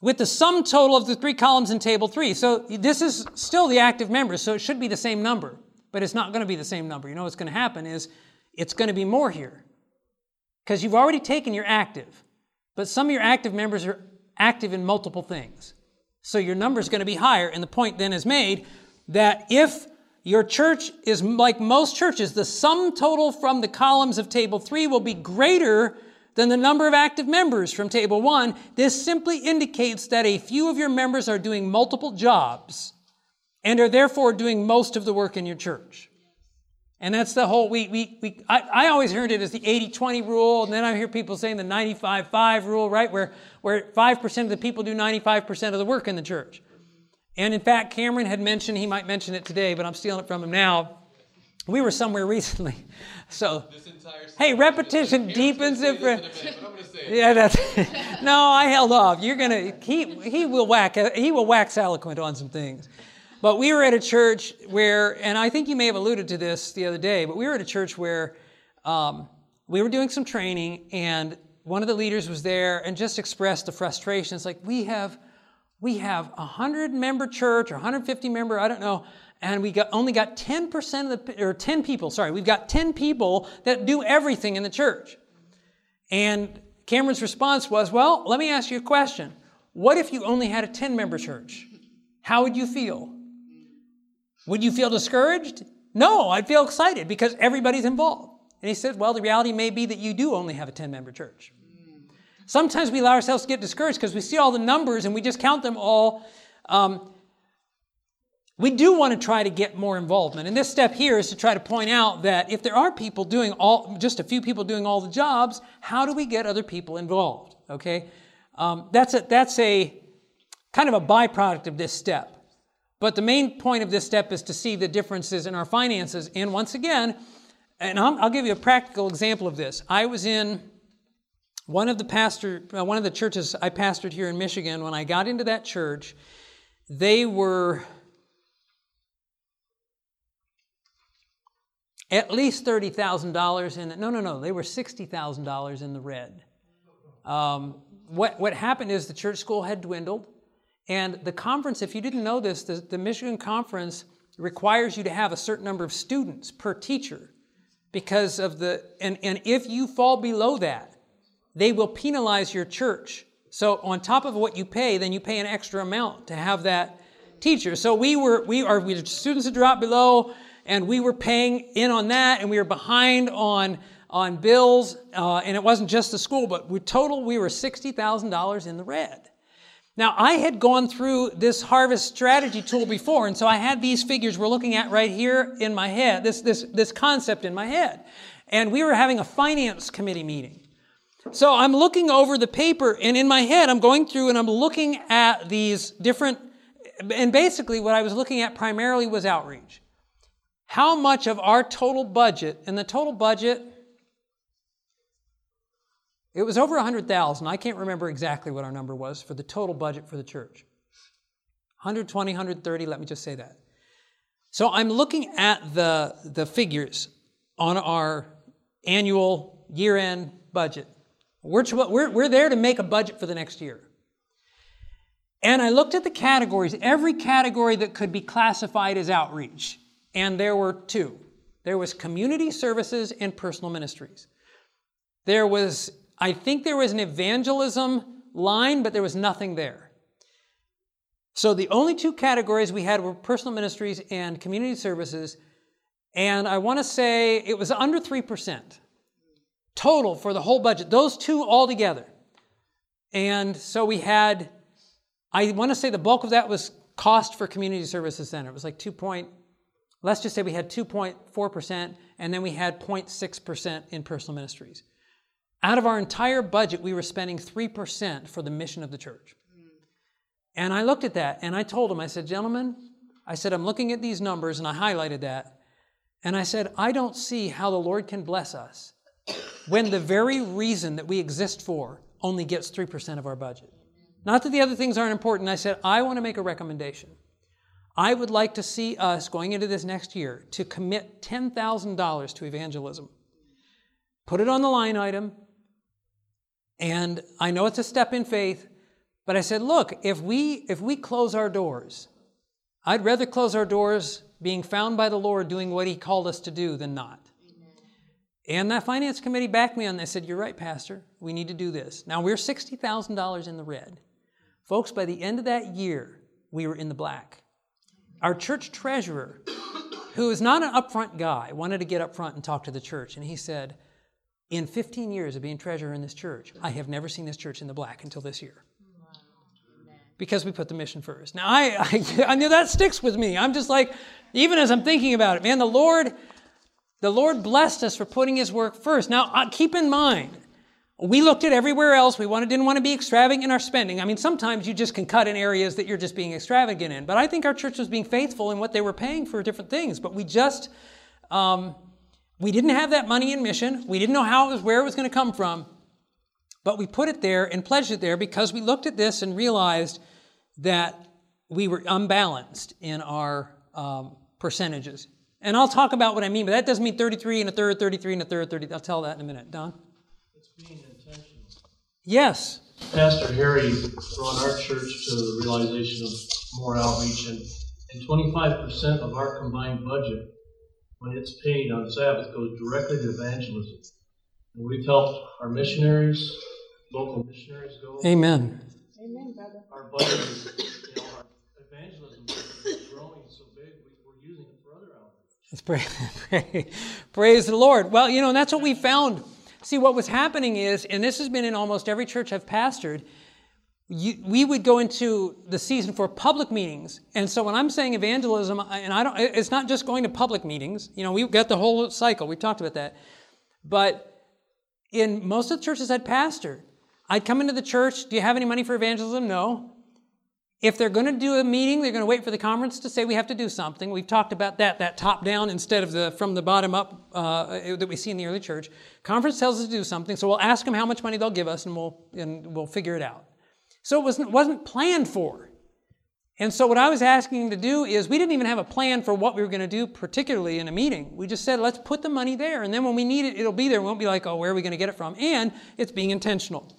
with the sum total of the three columns in table three. So this is still the active members, so it should be the same number, but it's not going to be the same number. You know what's going to happen is it's going to be more here because you've already taken your active, but some of your active members are active in multiple things. So your number is going to be higher. And the point then is made that if your church is like most churches, the sum total from the columns of table three will be greater than the number of active members from table one. This simply indicates that a few of your members are doing multiple jobs and are therefore doing most of the work in your church. And that's the whole, we, we, we I, I always heard it as the 80-20 rule, and then I hear people saying the 95-5 rule, right? Where, where 5% of the people do 95% of the work in the church. And in fact, Cameron had mentioned, he might mention it today, but I'm stealing it from him now. We were somewhere recently. So, hey, repetition deepens it. For, yeah, that's, no, I held off. You're going to, he, he will whack, he will wax eloquent on some things. But we were at a church where, and I think you may have alluded to this the other day, but we were at a church where um, we were doing some training, and one of the leaders was there and just expressed the frustration. It's like we have we have a hundred member church or 150 member, I don't know, and we got, only got 10% of the, or 10 people, sorry, we've got 10 people that do everything in the church. And Cameron's response was, well, let me ask you a question. What if you only had a 10 member church? How would you feel? Would you feel discouraged? No, I'd feel excited because everybody's involved. And he said, well, the reality may be that you do only have a 10 member church. Sometimes we allow ourselves to get discouraged because we see all the numbers and we just count them all. Um, we do want to try to get more involvement. And this step here is to try to point out that if there are people doing all, just a few people doing all the jobs, how do we get other people involved? Okay? Um, that's, a, that's a kind of a byproduct of this step. But the main point of this step is to see the differences in our finances. And once again, and I'll, I'll give you a practical example of this. I was in one of the pastor, uh, one of the churches I pastored here in Michigan. When I got into that church, they were at least $30,000 in the, no, no, no, they were $60,000 in the red. Um, what, what happened is the church school had dwindled, and the conference, if you didn't know this, the, the Michigan Conference requires you to have a certain number of students per teacher because of the, and, and if you fall below that, they will penalize your church. So on top of what you pay, then you pay an extra amount to have that teacher. So we were, we are, we students had dropped below, and we were paying in on that, and we were behind on on bills, uh, and it wasn't just the school, but we total we were sixty thousand dollars in the red. Now I had gone through this harvest strategy tool before, and so I had these figures we're looking at right here in my head. This this this concept in my head, and we were having a finance committee meeting. So I'm looking over the paper, and in my head I'm going through and I'm looking at these different, and basically what I was looking at primarily was outreach how much of our total budget, and the total budget, it was over 100,000. I can't remember exactly what our number was for the total budget for the church. 120, 130, let me just say that. So I'm looking at the, the figures on our annual year end budget. We're, we're, we're there to make a budget for the next year. And I looked at the categories, every category that could be classified as outreach and there were two there was community services and personal ministries. There was, I think there was an evangelism line, but there was nothing there. So the only two categories we had were personal ministries and community services, and I want to say it was under 3% total for the whole budget, those two all together. And so we had, I want to say the bulk of that was cost for community services center. It was like 2 point Let's just say we had 2.4%, and then we had 0.6% in personal ministries. Out of our entire budget, we were spending 3% for the mission of the church. And I looked at that and I told him, I said, gentlemen, I said, I'm looking at these numbers, and I highlighted that. And I said, I don't see how the Lord can bless us when the very reason that we exist for only gets 3% of our budget. Not that the other things aren't important. I said, I want to make a recommendation. I would like to see us going into this next year to commit $10,000 to evangelism. Put it on the line item. And I know it's a step in faith, but I said, look, if we if we close our doors, I'd rather close our doors being found by the Lord doing what he called us to do than not. Amen. And that finance committee backed me on this. said, You're right, Pastor. We need to do this. Now we're $60,000 in the red. Folks, by the end of that year, we were in the black. Our church treasurer, who is not an upfront guy, wanted to get up front and talk to the church. And he said, In 15 years of being treasurer in this church, I have never seen this church in the black until this year. Because we put the mission first. Now, I, I, I know that sticks with me. I'm just like, even as I'm thinking about it, man, the Lord, the Lord blessed us for putting His work first. Now, uh, keep in mind, we looked at everywhere else. We wanted, didn't want to be extravagant in our spending. I mean, sometimes you just can cut in areas that you're just being extravagant in. But I think our church was being faithful in what they were paying for different things. But we just, um, we didn't have that money in mission. We didn't know how it was, where it was going to come from. But we put it there and pledged it there because we looked at this and realized that we were unbalanced in our um, percentages. And I'll talk about what I mean, but that doesn't mean 33 and a third, 33 and a third, 30. I'll tell that in a minute. Don? It's being intentional. Yes. Pastor Harry brought our church to the realization of more outreach, and, And twenty-five percent of our combined budget, when it's paid on Sabbath, goes directly to evangelism. And we've helped our missionaries, local missionaries go. Amen. Amen, brother. Our budget is, you know, our evangelism is growing so big, we- we're using it for other outreach. Let's pray, pray. Praise the Lord. Well, you know, and that's what we found. See, what was happening is, and this has been in almost every church I've pastored, you, we would go into the season for public meetings. And so when I'm saying evangelism, and I don't, it's not just going to public meetings. You know, we've got the whole cycle. We talked about that. But in most of the churches I'd pastored, I'd come into the church. Do you have any money for evangelism? No. If they're going to do a meeting, they're going to wait for the conference to say we have to do something. We've talked about that, that top down instead of the from the bottom up uh, that we see in the early church. Conference tells us to do something, so we'll ask them how much money they'll give us, and we'll and we'll figure it out. So it wasn't wasn't planned for. And so what I was asking them to do is we didn't even have a plan for what we were going to do, particularly in a meeting. We just said, let's put the money there, and then when we need it, it'll be there. We won't be like, oh, where are we going to get it from? And it's being intentional.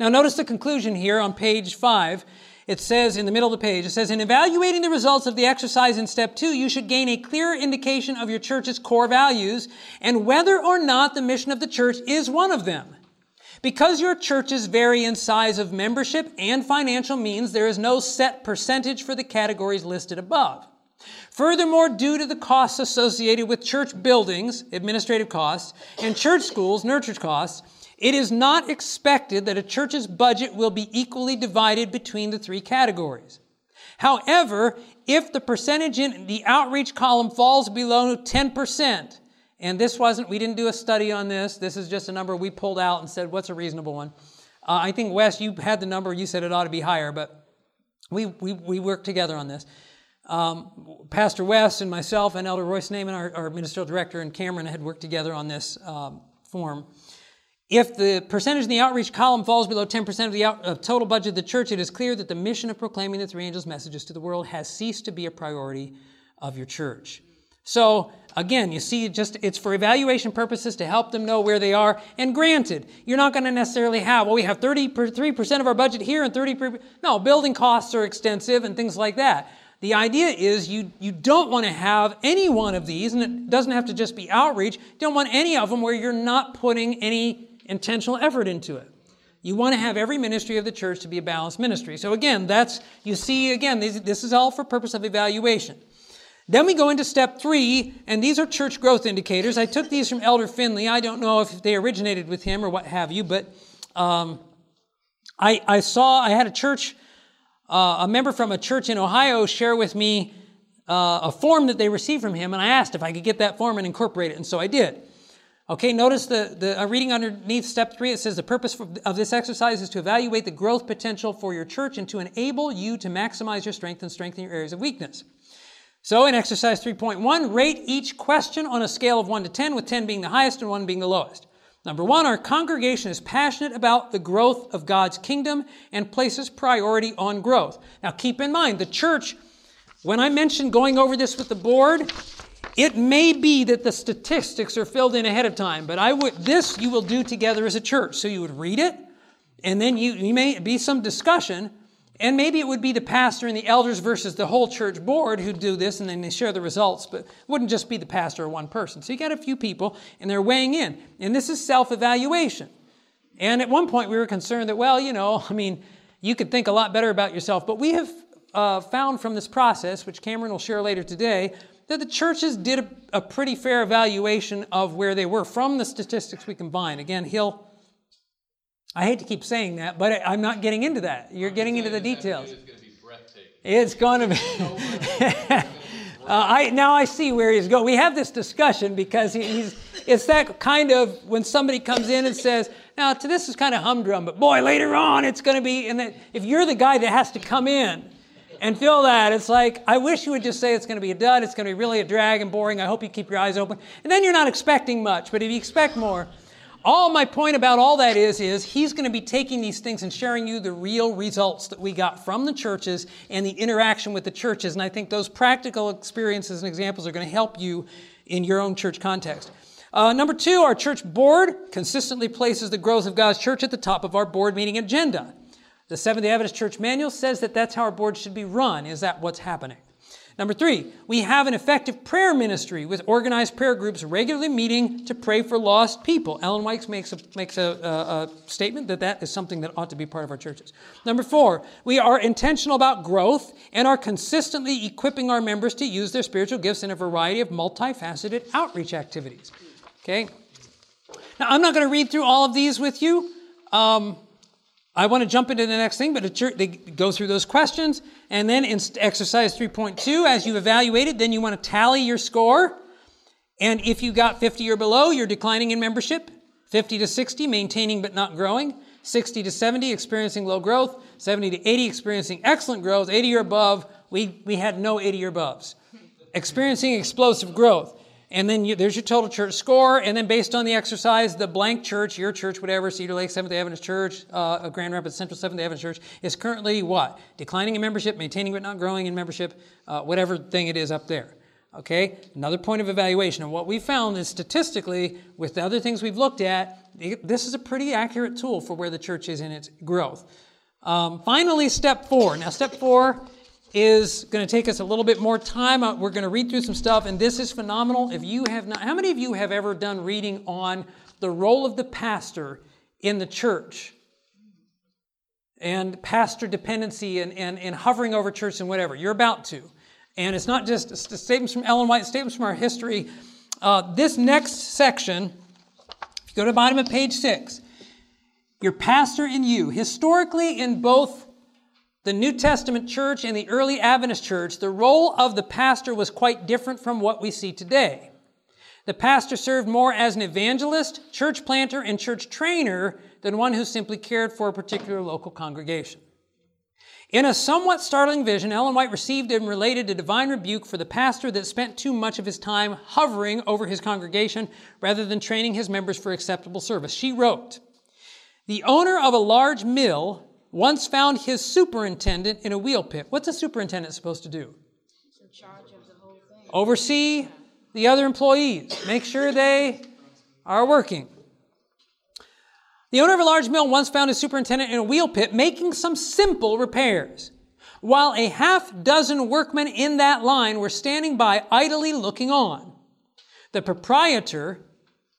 Now, notice the conclusion here on page five. It says in the middle of the page, it says, in evaluating the results of the exercise in step two, you should gain a clear indication of your church's core values and whether or not the mission of the church is one of them. Because your churches vary in size of membership and financial means, there is no set percentage for the categories listed above. Furthermore, due to the costs associated with church buildings, administrative costs, and church schools, nurture costs, it is not expected that a church's budget will be equally divided between the three categories. However, if the percentage in the outreach column falls below 10%, and this wasn't, we didn't do a study on this, this is just a number we pulled out and said, what's a reasonable one? Uh, I think, Wes, you had the number, you said it ought to be higher, but we, we, we worked together on this. Um, Pastor Wes and myself and Elder Royce Naaman, our, our ministerial director, and Cameron had worked together on this um, form. If the percentage in the outreach column falls below 10% of the out, total budget of the church, it is clear that the mission of proclaiming the three angels' messages to the world has ceased to be a priority of your church. So again, you see, just it's for evaluation purposes to help them know where they are. And granted, you're not going to necessarily have, well, we have 33% of our budget here and 30%. No, building costs are extensive and things like that. The idea is you, you don't want to have any one of these, and it doesn't have to just be outreach. You don't want any of them where you're not putting any intentional effort into it. You want to have every ministry of the church to be a balanced ministry. So again, that's, you see, again, this, this is all for purpose of evaluation. Then we go into step three, and these are church growth indicators. I took these from Elder Finley. I don't know if they originated with him or what have you, but um, I, I, saw, I had a church, uh, a member from a church in Ohio share with me uh, a form that they received from him, and I asked if I could get that form and incorporate it, and so I did. Okay, notice the, the uh, reading underneath step three, it says the purpose of this exercise is to evaluate the growth potential for your church and to enable you to maximize your strength and strengthen your areas of weakness. So in exercise 3.1, rate each question on a scale of 1 to 10, with 10 being the highest and 1 being the lowest. Number one, our congregation is passionate about the growth of God's kingdom and places priority on growth. Now keep in mind, the church, when I mentioned going over this with the board, it may be that the statistics are filled in ahead of time, but I would, this you will do together as a church. So you would read it, and then you, you may be some discussion, and maybe it would be the pastor and the elders versus the whole church board who do this and then they share the results, but it wouldn't just be the pastor or one person. So you got a few people and they're weighing in. And this is self evaluation. And at one point we were concerned that, well, you know, I mean, you could think a lot better about yourself, but we have uh, found from this process, which Cameron will share later today, that the churches did a, a pretty fair evaluation of where they were from the statistics we combine. Again, he'll I hate to keep saying that, but I'm not getting into that. You're getting into the details. It's going to be. uh, I now I see where he's going. We have this discussion because he's. It's that kind of when somebody comes in and says, "Now, to this is kind of humdrum, but boy, later on it's going to be." And then if you're the guy that has to come in and feel that, it's like I wish you would just say it's going to be a dud. It's going to be really a drag and boring. I hope you keep your eyes open, and then you're not expecting much. But if you expect more. All my point about all that is, is he's going to be taking these things and sharing you the real results that we got from the churches and the interaction with the churches. And I think those practical experiences and examples are going to help you in your own church context. Uh, number two, our church board consistently places the growth of God's church at the top of our board meeting agenda. The Seventh day Adventist Church Manual says that that's how our board should be run. Is that what's happening? Number three, we have an effective prayer ministry with organized prayer groups regularly meeting to pray for lost people. Ellen White makes, a, makes a, a, a, statement that that is something that ought to be part of our churches. Number four, we are intentional about growth and are consistently equipping our members to use their spiritual gifts in a variety of multifaceted outreach activities. Okay? Now, I'm not going to read through all of these with you. Um, I want to jump into the next thing, but they go through those questions. And then in exercise 3.2, as you evaluate it, then you want to tally your score. And if you got 50 or below, you're declining in membership. 50 to 60, maintaining but not growing. 60 to 70, experiencing low growth. 70 to 80, experiencing excellent growth. 80 or above, we, we had no 80 or aboves. Experiencing explosive growth. And then you, there's your total church score. And then based on the exercise, the blank church, your church, whatever, Cedar Lake Seventh day Adventist Church, uh, Grand Rapids Central Seventh day Adventist Church, is currently what? Declining in membership, maintaining but not growing in membership, uh, whatever thing it is up there. Okay? Another point of evaluation. And what we found is statistically, with the other things we've looked at, this is a pretty accurate tool for where the church is in its growth. Um, finally, step four. Now, step four is going to take us a little bit more time. Uh, we're going to read through some stuff, and this is phenomenal. If you have not, how many of you have ever done reading on the role of the pastor in the church? And pastor dependency and, and, and hovering over church and whatever. You're about to. And it's not just statements from Ellen White, statements from our history. Uh, this next section, if you go to the bottom of page six, your pastor and you, historically in both the New Testament church and the early Adventist church, the role of the pastor was quite different from what we see today. The pastor served more as an evangelist, church planter, and church trainer than one who simply cared for a particular local congregation. In a somewhat startling vision, Ellen White received and related a divine rebuke for the pastor that spent too much of his time hovering over his congregation rather than training his members for acceptable service. She wrote, The owner of a large mill once found his superintendent in a wheel pit. What's a superintendent supposed to do? Oversee the other employees, make sure they are working. The owner of a large mill once found his superintendent in a wheel pit making some simple repairs, while a half dozen workmen in that line were standing by idly looking on. The proprietor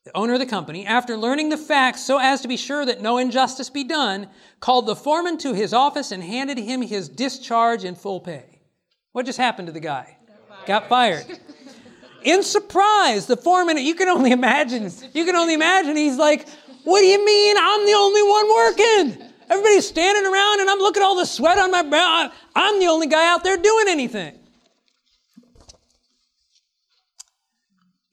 the owner of the company, after learning the facts so as to be sure that no injustice be done, called the foreman to his office and handed him his discharge in full pay. What just happened to the guy? Got fired. Got fired. in surprise, the foreman, you can only imagine, you can only imagine, he's like, What do you mean I'm the only one working? Everybody's standing around and I'm looking at all the sweat on my brow. I'm the only guy out there doing anything.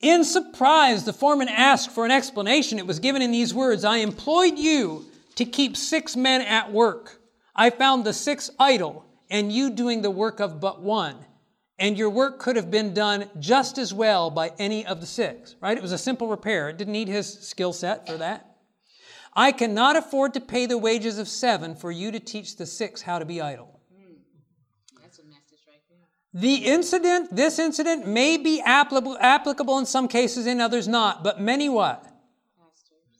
In surprise, the foreman asked for an explanation. It was given in these words I employed you to keep six men at work. I found the six idle, and you doing the work of but one. And your work could have been done just as well by any of the six, right? It was a simple repair. It didn't need his skill set for that. I cannot afford to pay the wages of seven for you to teach the six how to be idle. The incident, this incident may be applicable, applicable in some cases, in others not, but many what?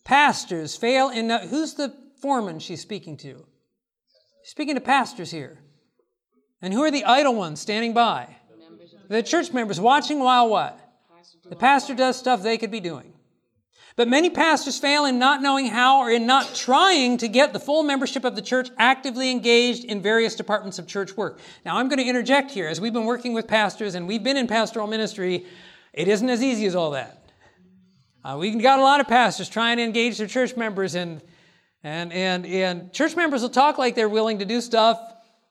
Pastors, pastors fail in, uh, who's the foreman she's speaking to? She's speaking to pastors here. And who are the idle ones standing by? The church members watching while what? The pastor does stuff they could be doing. But many pastors fail in not knowing how or in not trying to get the full membership of the church actively engaged in various departments of church work. Now, I'm going to interject here. As we've been working with pastors and we've been in pastoral ministry, it isn't as easy as all that. Uh, we've got a lot of pastors trying to engage their church members, and, and, and, and church members will talk like they're willing to do stuff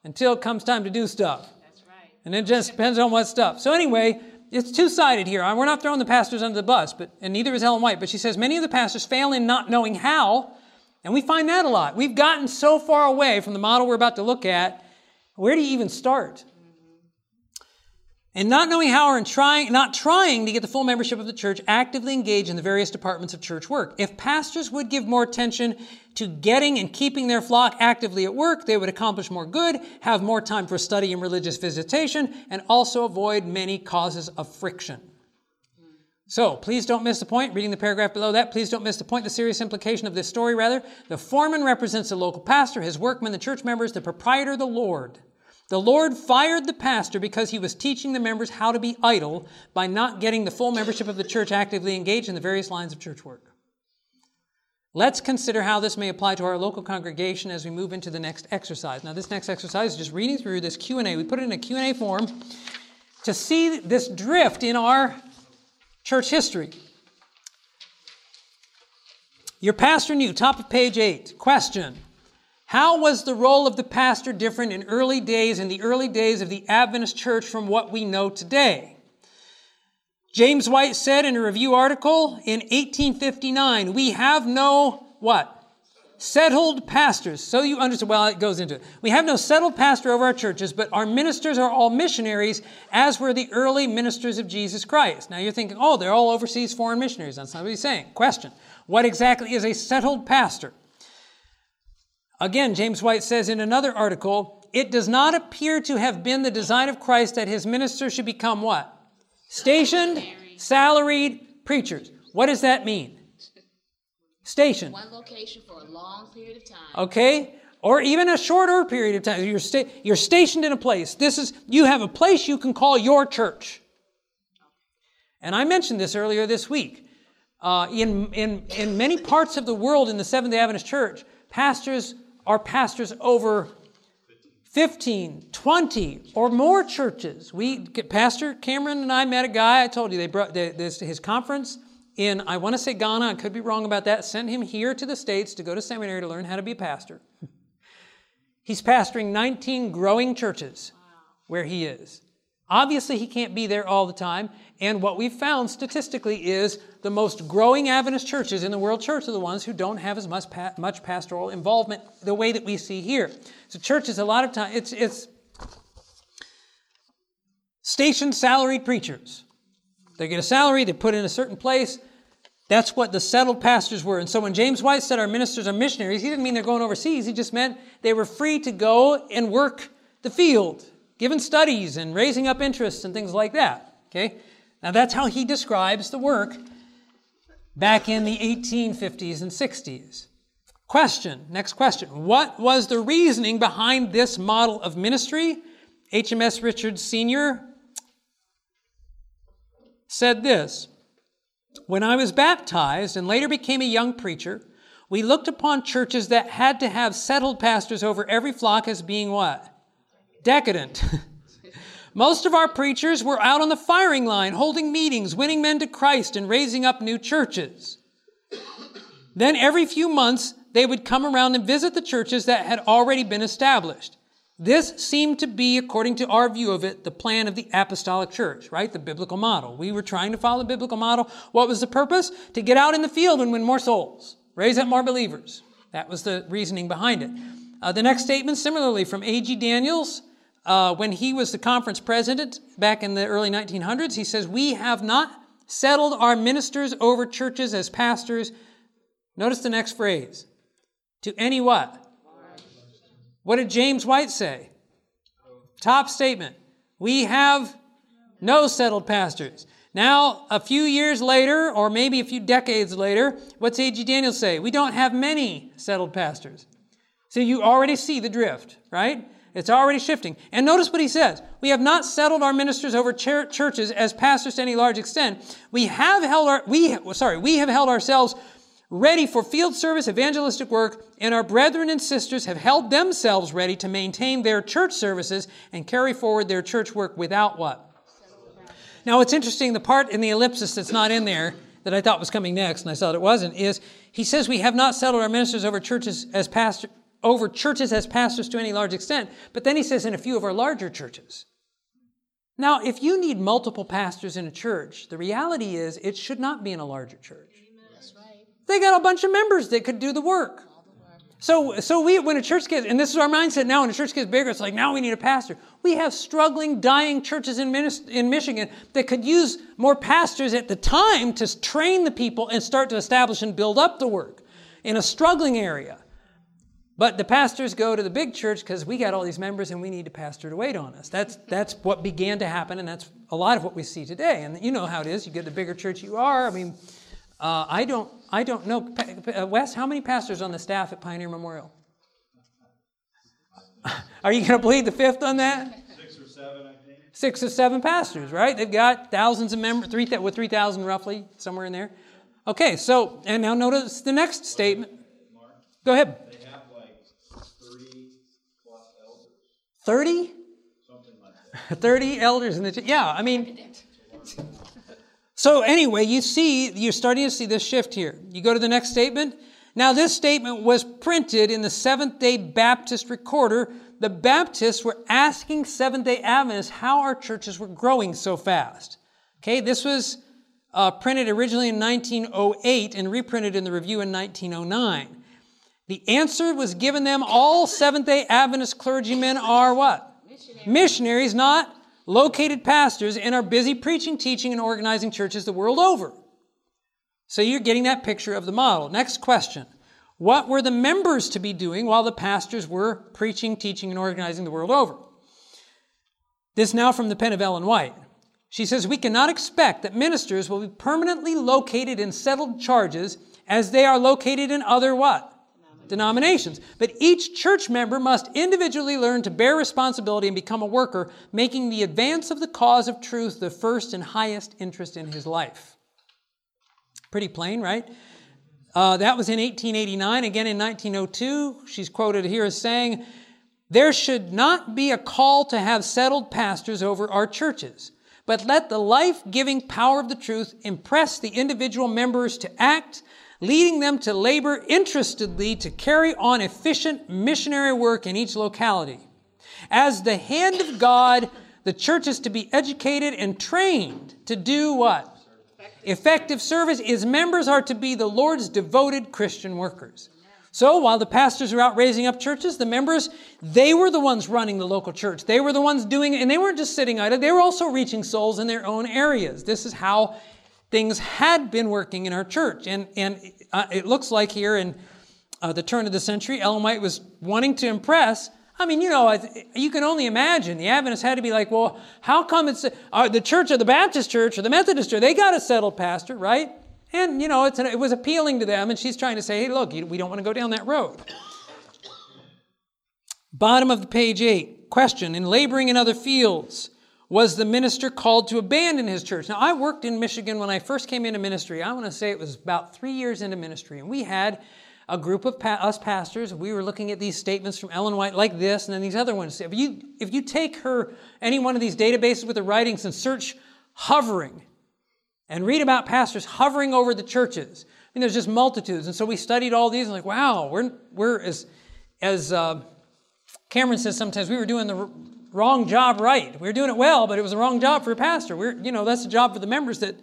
until it comes time to do stuff. That's right. And it just depends on what stuff. So, anyway, it's two-sided here. We're not throwing the pastors under the bus, but and neither is Ellen White. But she says many of the pastors fail in not knowing how, and we find that a lot. We've gotten so far away from the model we're about to look at. Where do you even start? And not knowing how or in trying, not trying to get the full membership of the church actively engaged in the various departments of church work. If pastors would give more attention to getting and keeping their flock actively at work, they would accomplish more good, have more time for study and religious visitation, and also avoid many causes of friction. So, please don't miss the point. Reading the paragraph below that, please don't miss the point, the serious implication of this story, rather. The foreman represents the local pastor, his workmen, the church members, the proprietor, the Lord. The Lord fired the pastor because he was teaching the members how to be idle by not getting the full membership of the church actively engaged in the various lines of church work. Let's consider how this may apply to our local congregation as we move into the next exercise. Now, this next exercise is just reading through this Q&A. We put it in a Q&A form to see this drift in our church history. Your pastor knew, top of page 8. Question How was the role of the pastor different in early days, in the early days of the Adventist church from what we know today? James White said in a review article in 1859, we have no what? Settled pastors. So you understand, well, it goes into it. We have no settled pastor over our churches, but our ministers are all missionaries, as were the early ministers of Jesus Christ. Now you're thinking, oh, they're all overseas foreign missionaries. That's not what he's saying. Question What exactly is a settled pastor? Again, James White says in another article, it does not appear to have been the design of Christ that his ministers should become what? Stationed, salaried preachers. What does that mean? Stationed. One location for a long period of time. Okay? Or even a shorter period of time. You're, sta- you're stationed in a place. This is you have a place you can call your church. And I mentioned this earlier this week. Uh, in, in, in many parts of the world in the Seventh day Adventist Church, pastors are pastors over 15, 20, or more churches. We, Pastor Cameron and I met a guy. I told you they brought this his conference in I want to say Ghana. I could be wrong about that. Sent him here to the states to go to seminary to learn how to be a pastor. He's pastoring 19 growing churches where he is. Obviously, he can't be there all the time. And what we've found statistically is the most growing Adventist churches in the world church are the ones who don't have as much, much pastoral involvement the way that we see here. So, churches, a lot of time, it's, it's stationed salaried preachers. They get a salary, they put in a certain place. That's what the settled pastors were. And so when James White said our ministers are missionaries, he didn't mean they're going overseas. He just meant they were free to go and work the field, giving studies and raising up interests and things like that. Okay? Now that's how he describes the work back in the 1850s and 60s. Question, next question. What was the reasoning behind this model of ministry? HMS Richards Sr. said this When I was baptized and later became a young preacher, we looked upon churches that had to have settled pastors over every flock as being what? Decadent. Most of our preachers were out on the firing line, holding meetings, winning men to Christ, and raising up new churches. Then every few months, they would come around and visit the churches that had already been established. This seemed to be, according to our view of it, the plan of the apostolic church, right? The biblical model. We were trying to follow the biblical model. What was the purpose? To get out in the field and win more souls, raise up more believers. That was the reasoning behind it. Uh, the next statement, similarly, from A.G. Daniells, uh, when he was the conference president back in the early 1900s, he says, We have not settled our ministers over churches as pastors. Notice the next phrase. To any what? What did James White say? Top statement. We have no settled pastors. Now, a few years later, or maybe a few decades later, what's A.G. Daniells say? We don't have many settled pastors. So you already see the drift, right? It's already shifting. And notice what he says. We have not settled our ministers over churches as pastors to any large extent. We have held our, we, sorry, we have held ourselves ready for field service, evangelistic work, and our brethren and sisters have held themselves ready to maintain their church services and carry forward their church work without what? Now, what's interesting, the part in the ellipsis that's not in there that I thought was coming next, and I saw it wasn't, is he says we have not settled our ministers over churches as pastor, over churches as pastors to any large extent, but then he says in a few of our larger churches. Now, if you need multiple pastors in a church, the reality is it should not be in a larger church. They got a bunch of members that could do the work. So, so we, when a church gets, and this is our mindset now, when a church gets bigger, it's like now we need a pastor. We have struggling, dying churches in, in Michigan that could use more pastors at the time to train the people and start to establish and build up the work in a struggling area. But the pastors go to the big church because we got all these members and we need a pastor to wait on us. That's, that's what began to happen, and that's a lot of what we see today. And you know how it is. You get the bigger church you are. I mean, uh, I, don't, I don't know. Uh, Wes, how many pastors on the staff at Pioneer Memorial? Are you going to plead the fifth on that? Six or seven, I think. Six or seven pastors, right? They've got thousands of members, three, with 3,000 roughly, somewhere in there. Okay, so, and now notice the next statement. Go ahead. They have like thirty plus elders, 30? like 30 elders in the, church. yeah, I mean, so anyway, you see, you're starting to see this shift here. You go to the next statement. Now, this statement was printed in the Seventh day Baptist Recorder. The Baptists were asking Seventh day Adventists how our churches were growing so fast. Okay, this was uh, printed originally in 1908 and reprinted in the review in 1909. The answer was given them all Seventh day Adventist clergymen are what? Missionaries. Missionaries, not located pastors, and are busy preaching, teaching, and organizing churches the world over. So you're getting that picture of the model. Next question. What were the members to be doing while the pastors were preaching, teaching, and organizing the world over? This now from the pen of Ellen White. She says, We cannot expect that ministers will be permanently located in settled charges as they are located in other what? Denominations. But each church member must individually learn to bear responsibility and become a worker, making the advance of the cause of truth the first and highest interest in his life. Pretty plain, right? Uh, that was in 1889. Again in 1902, she's quoted here as saying, There should not be a call to have settled pastors over our churches, but let the life giving power of the truth impress the individual members to act, leading them to labor interestedly to carry on efficient missionary work in each locality. As the hand of God, the church is to be educated and trained to do what? Effective service. Its members are to be the Lord's devoted Christian workers. So while the pastors were out raising up churches, the members, they were the ones running the local church. They were the ones doing it, and they weren't just sitting idle, they were also reaching souls in their own areas. This is how things had been working in our church. And, and uh, it looks like here in uh, the turn of the century, Ellen White was wanting to impress. I mean, you know, you can only imagine the Adventists had to be like, well, how come it's uh, the church or the Baptist church or the Methodist church? They got a settled pastor, right? And, you know, it's an, it was appealing to them, and she's trying to say, hey, look, we don't want to go down that road. Bottom of the page eight. Question In laboring in other fields, was the minister called to abandon his church? Now, I worked in Michigan when I first came into ministry. I want to say it was about three years into ministry, and we had a group of pa- us pastors. We were looking at these statements from Ellen White, like this, and then these other ones. If you if you take her any one of these databases with the writings and search hovering, and read about pastors hovering over the churches, I mean, there's just multitudes. And so we studied all these, and like, wow, we're we're as as uh, Cameron says sometimes we were doing the wrong job right. We were doing it well, but it was the wrong job for a pastor. We're, you know, that's a job for the members that,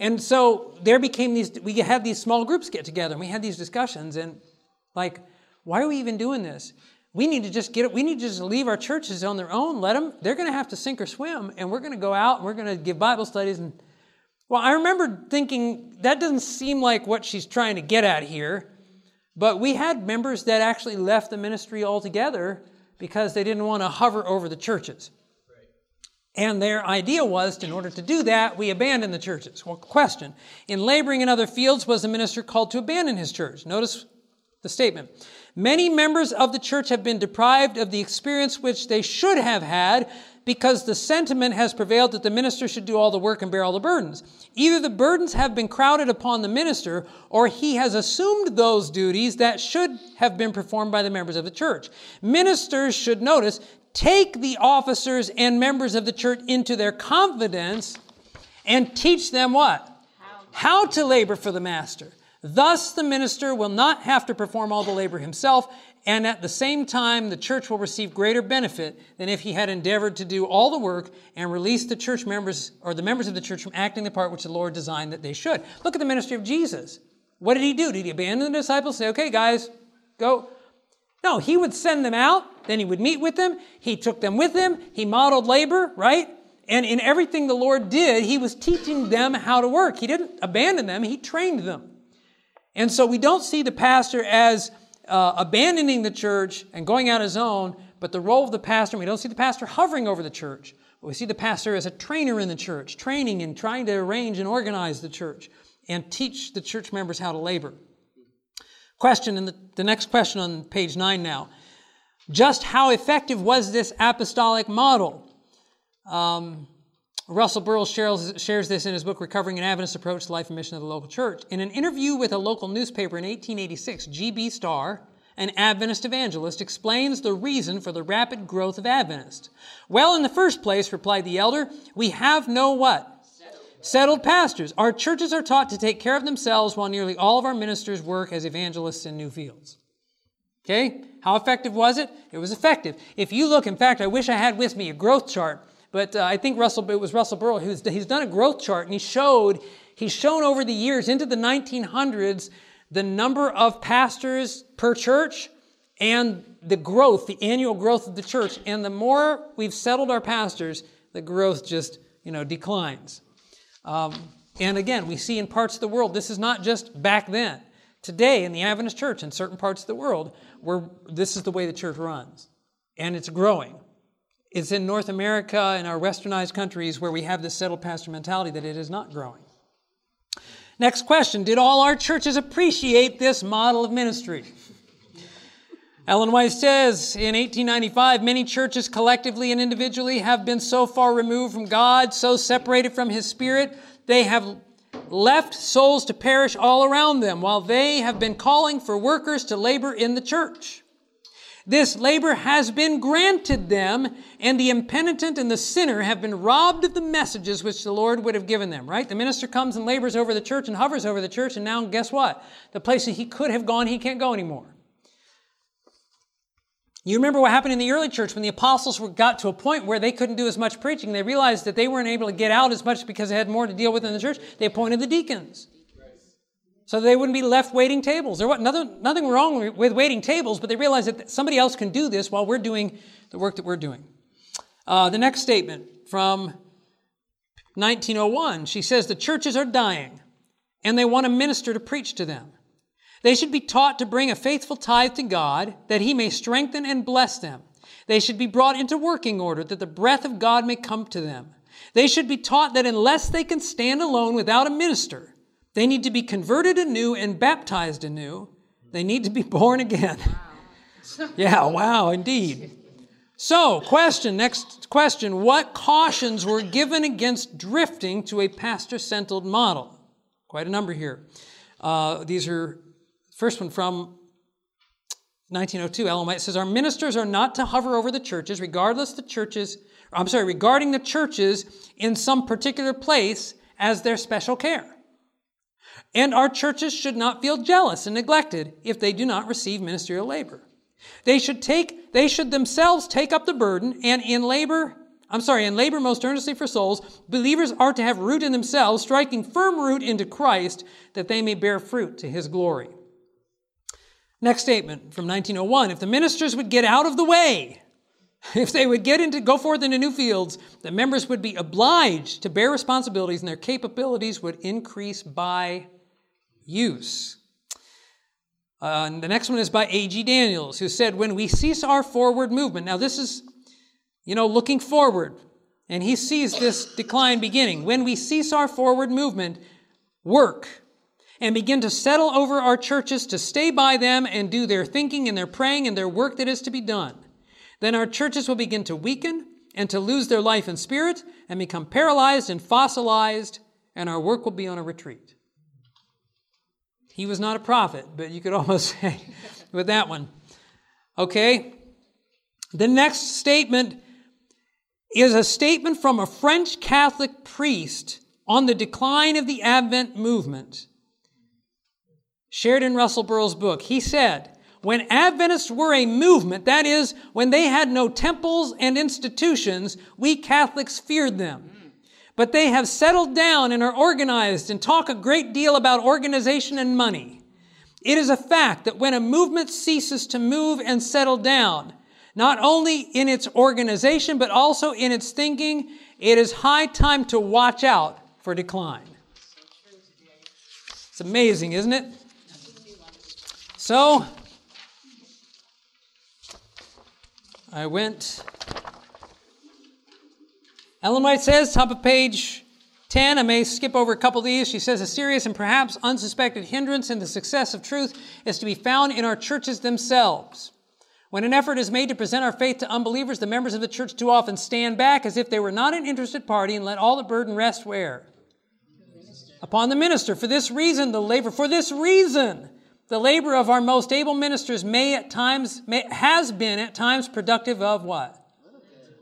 and so there became these, we had these small groups get together and we had these discussions and like, why are we even doing this? We need to just get it, we need to just leave our churches on their own, let them, they're going to have to sink or swim and we're going to go out and we're going to give Bible studies and, well, I remember thinking that doesn't seem like what she's trying to get at here, but we had members that actually left the ministry altogether because they didn't want to hover over the churches. And their idea was, in order to do that, we abandon the churches. Well, question In laboring in other fields, was the minister called to abandon his church? Notice the statement. Many members of the church have been deprived of the experience which they should have had because the sentiment has prevailed that the minister should do all the work and bear all the burdens. Either the burdens have been crowded upon the minister, or he has assumed those duties that should have been performed by the members of the church. Ministers should notice, take the officers and members of the church into their confidence and teach them what? How to labor for the master. Thus, the minister will not have to perform all the labor himself, and at the same time, the church will receive greater benefit than if he had endeavored to do all the work and release the church members or the members of the church from acting the part which the Lord designed that they should. Look at the ministry of Jesus. What did he do? Did he abandon the disciples? Say, okay, guys, go. No, he would send them out, then he would meet with them. He took them with him. He modeled labor, right? And in everything the Lord did, he was teaching them how to work. He didn't abandon them, he trained them. And so we don't see the pastor as uh, abandoning the church and going out his own, but the role of the pastor, we don't see the pastor hovering over the church. We see the pastor as a trainer in the church, training and trying to arrange and organize the church and teach the church members how to labor. Question, and the, the next question on page nine now. Just how effective was this apostolic model? Um, Russell Burrill shares, shares, this in his book, Recovering an Adventist Approach to Life and Mission of the Local Church. In an interview with a local newspaper in 1886, G.B. Starr, an Adventist evangelist, explains the reason for the rapid growth of Adventists. Well, in the first place, replied the elder, we have no what? Settled pastors. Our churches are taught to take care of themselves while nearly all of our ministers work as evangelists in new fields. Okay? How effective was it? It was effective. If you look, in fact, I wish I had with me a growth chart, but uh, I think Russell, it was Russell Burrill who's he's done a growth chart and he showed, he's shown over the years into the 1900s the number of pastors per church and the growth, the annual growth of the church. And the more we've settled our pastors, the growth just, you know, declines. Um, and again, we see in parts of the world, this is not just back then. Today, in the Adventist church, in certain parts of the world, where this is the way the church runs. And it's growing. It's in North America and our westernized countries where we have this settled pastor mentality that it is not growing. Next question Did all our churches appreciate this model of ministry? Ellen White says in 1895 many churches collectively and individually have been so far removed from God, so separated from His Spirit, they have left souls to perish all around them while they have been calling for workers to labor in the church. This labor has been granted them, and the impenitent and the sinner have been robbed of the messages which the Lord would have given them, right? The minister comes and labors over the church and hovers over the church, and now guess what? The places he could have gone, he can't go anymore. You remember what happened in the early church when the apostles were, got to a point where they couldn't do as much preaching. They realized that they weren't able to get out as much because they had more to deal with in the church. They appointed the deacons. So they wouldn't be left waiting tables. There was nothing, nothing wrong with waiting tables, but they realized that somebody else can do this while we're doing the work that we're doing. Uh, the next statement from 1901 she says, The churches are dying, and they want a minister to preach to them. They should be taught to bring a faithful tithe to God, that He may strengthen and bless them. They should be brought into working order, that the breath of God may come to them. They should be taught that unless they can stand alone without a minister, they need to be converted anew and baptized anew. They need to be born again. yeah, wow, indeed. So, question, next question. What cautions were given against drifting to a pastor centered model? Quite a number here. Uh, these are First one from 1902, Ellen White says, Our ministers are not to hover over the churches, regardless the churches, I'm sorry, regarding the churches in some particular place as their special care. And our churches should not feel jealous and neglected if they do not receive ministerial labor. They should take, they should themselves take up the burden and in labor, I'm sorry, in labor most earnestly for souls, believers are to have root in themselves, striking firm root into Christ that they may bear fruit to his glory. Next statement from 1901 If the ministers would get out of the way, if they would get into, go forth into new fields, the members would be obliged to bear responsibilities and their capabilities would increase by use. Uh, and the next one is by A.G. Daniells, who said, When we cease our forward movement, now this is, you know, looking forward, and he sees this decline beginning. When we cease our forward movement, work and begin to settle over our churches to stay by them and do their thinking and their praying and their work that is to be done. Then our churches will begin to weaken and to lose their life and spirit and become paralyzed and fossilized, and our work will be on a retreat. He was not a prophet, but you could almost say with that one. Okay? The next statement is a statement from a French Catholic priest on the decline of the Advent movement shared in Russell Burrill's book. He said, when Adventists were a movement, that is, when they had no temples and institutions, we Catholics feared them. But they have settled down and are organized and talk a great deal about organization and money. It is a fact that when a movement ceases to move and settle down, not only in its organization, but also in its thinking, it is high time to watch out for decline. It's amazing, isn't it? So, I went. Ellen White says, top of page 10, I may skip over a couple of these. She says, a serious and perhaps unsuspected hindrance in the success of truth is to be found in our churches themselves. When an effort is made to present our faith to unbelievers, the members of the church too often stand back as if they were not an interested party and let all the burden rest where? Upon the minister. For this reason, the labor, for this reason, the labor of our most able ministers may at times, may, has been at times productive of what?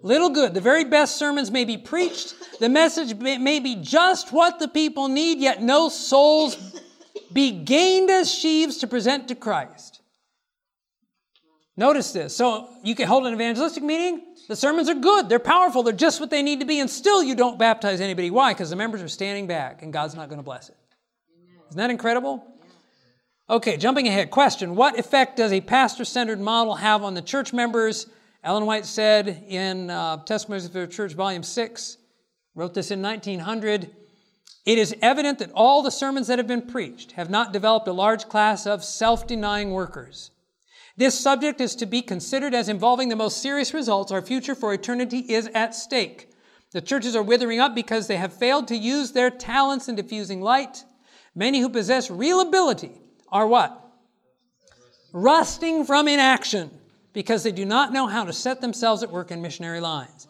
Little good. The very best sermons may be preached. The message may be just what the people need, yet no souls be gained as sheaves to present to Christ. Notice this. So you can hold an evangelistic meeting. The sermons are good. They're powerful. They're just what they need to be. And still you don't baptize anybody. Why? Because the members are standing back and God's not going to bless it. Isn't that incredible? Okay, jumping ahead. Question What effect does a pastor centered model have on the church members? Ellen White said in uh, Testimonies of the Church, Volume 6, wrote this in 1900 It is evident that all the sermons that have been preached have not developed a large class of self denying workers. This subject is to be considered as involving the most serious results. Our future for eternity is at stake. The churches are withering up because they have failed to use their talents in diffusing light. Many who possess real ability are what? Rusting from inaction because they do not know how to set themselves at work in missionary lines.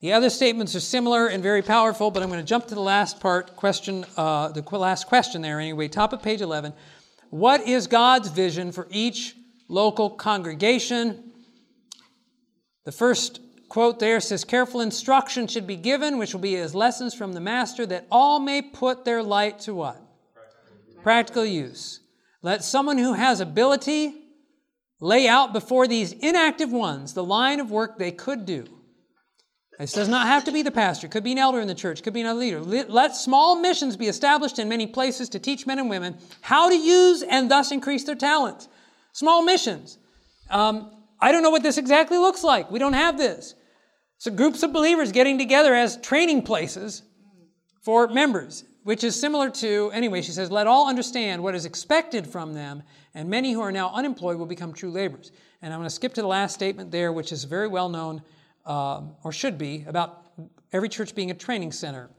The other statements are similar and very powerful, but I'm going to jump to the last part, question, uh, the last question there anyway, top of page 11. What is God's vision for each local congregation? The first quote there says, Careful instruction should be given, which will be as lessons from the Master, that all may put their light to what? Practical, Practical use. Let someone who has ability lay out before these inactive ones the line of work they could do. This does not have to be the pastor. It could be an elder in the church. Could be another leader. Let small missions be established in many places to teach men and women how to use and thus increase their talents. Small missions. Um, I don't know what this exactly looks like. We don't have this. So groups of believers getting together as training places for members, which is similar to, anyway, she says, let all understand what is expected from them and many who are now unemployed will become true laborers. And I'm going to skip to the last statement there, which is very well known, uh, or should be, about every church being a training center.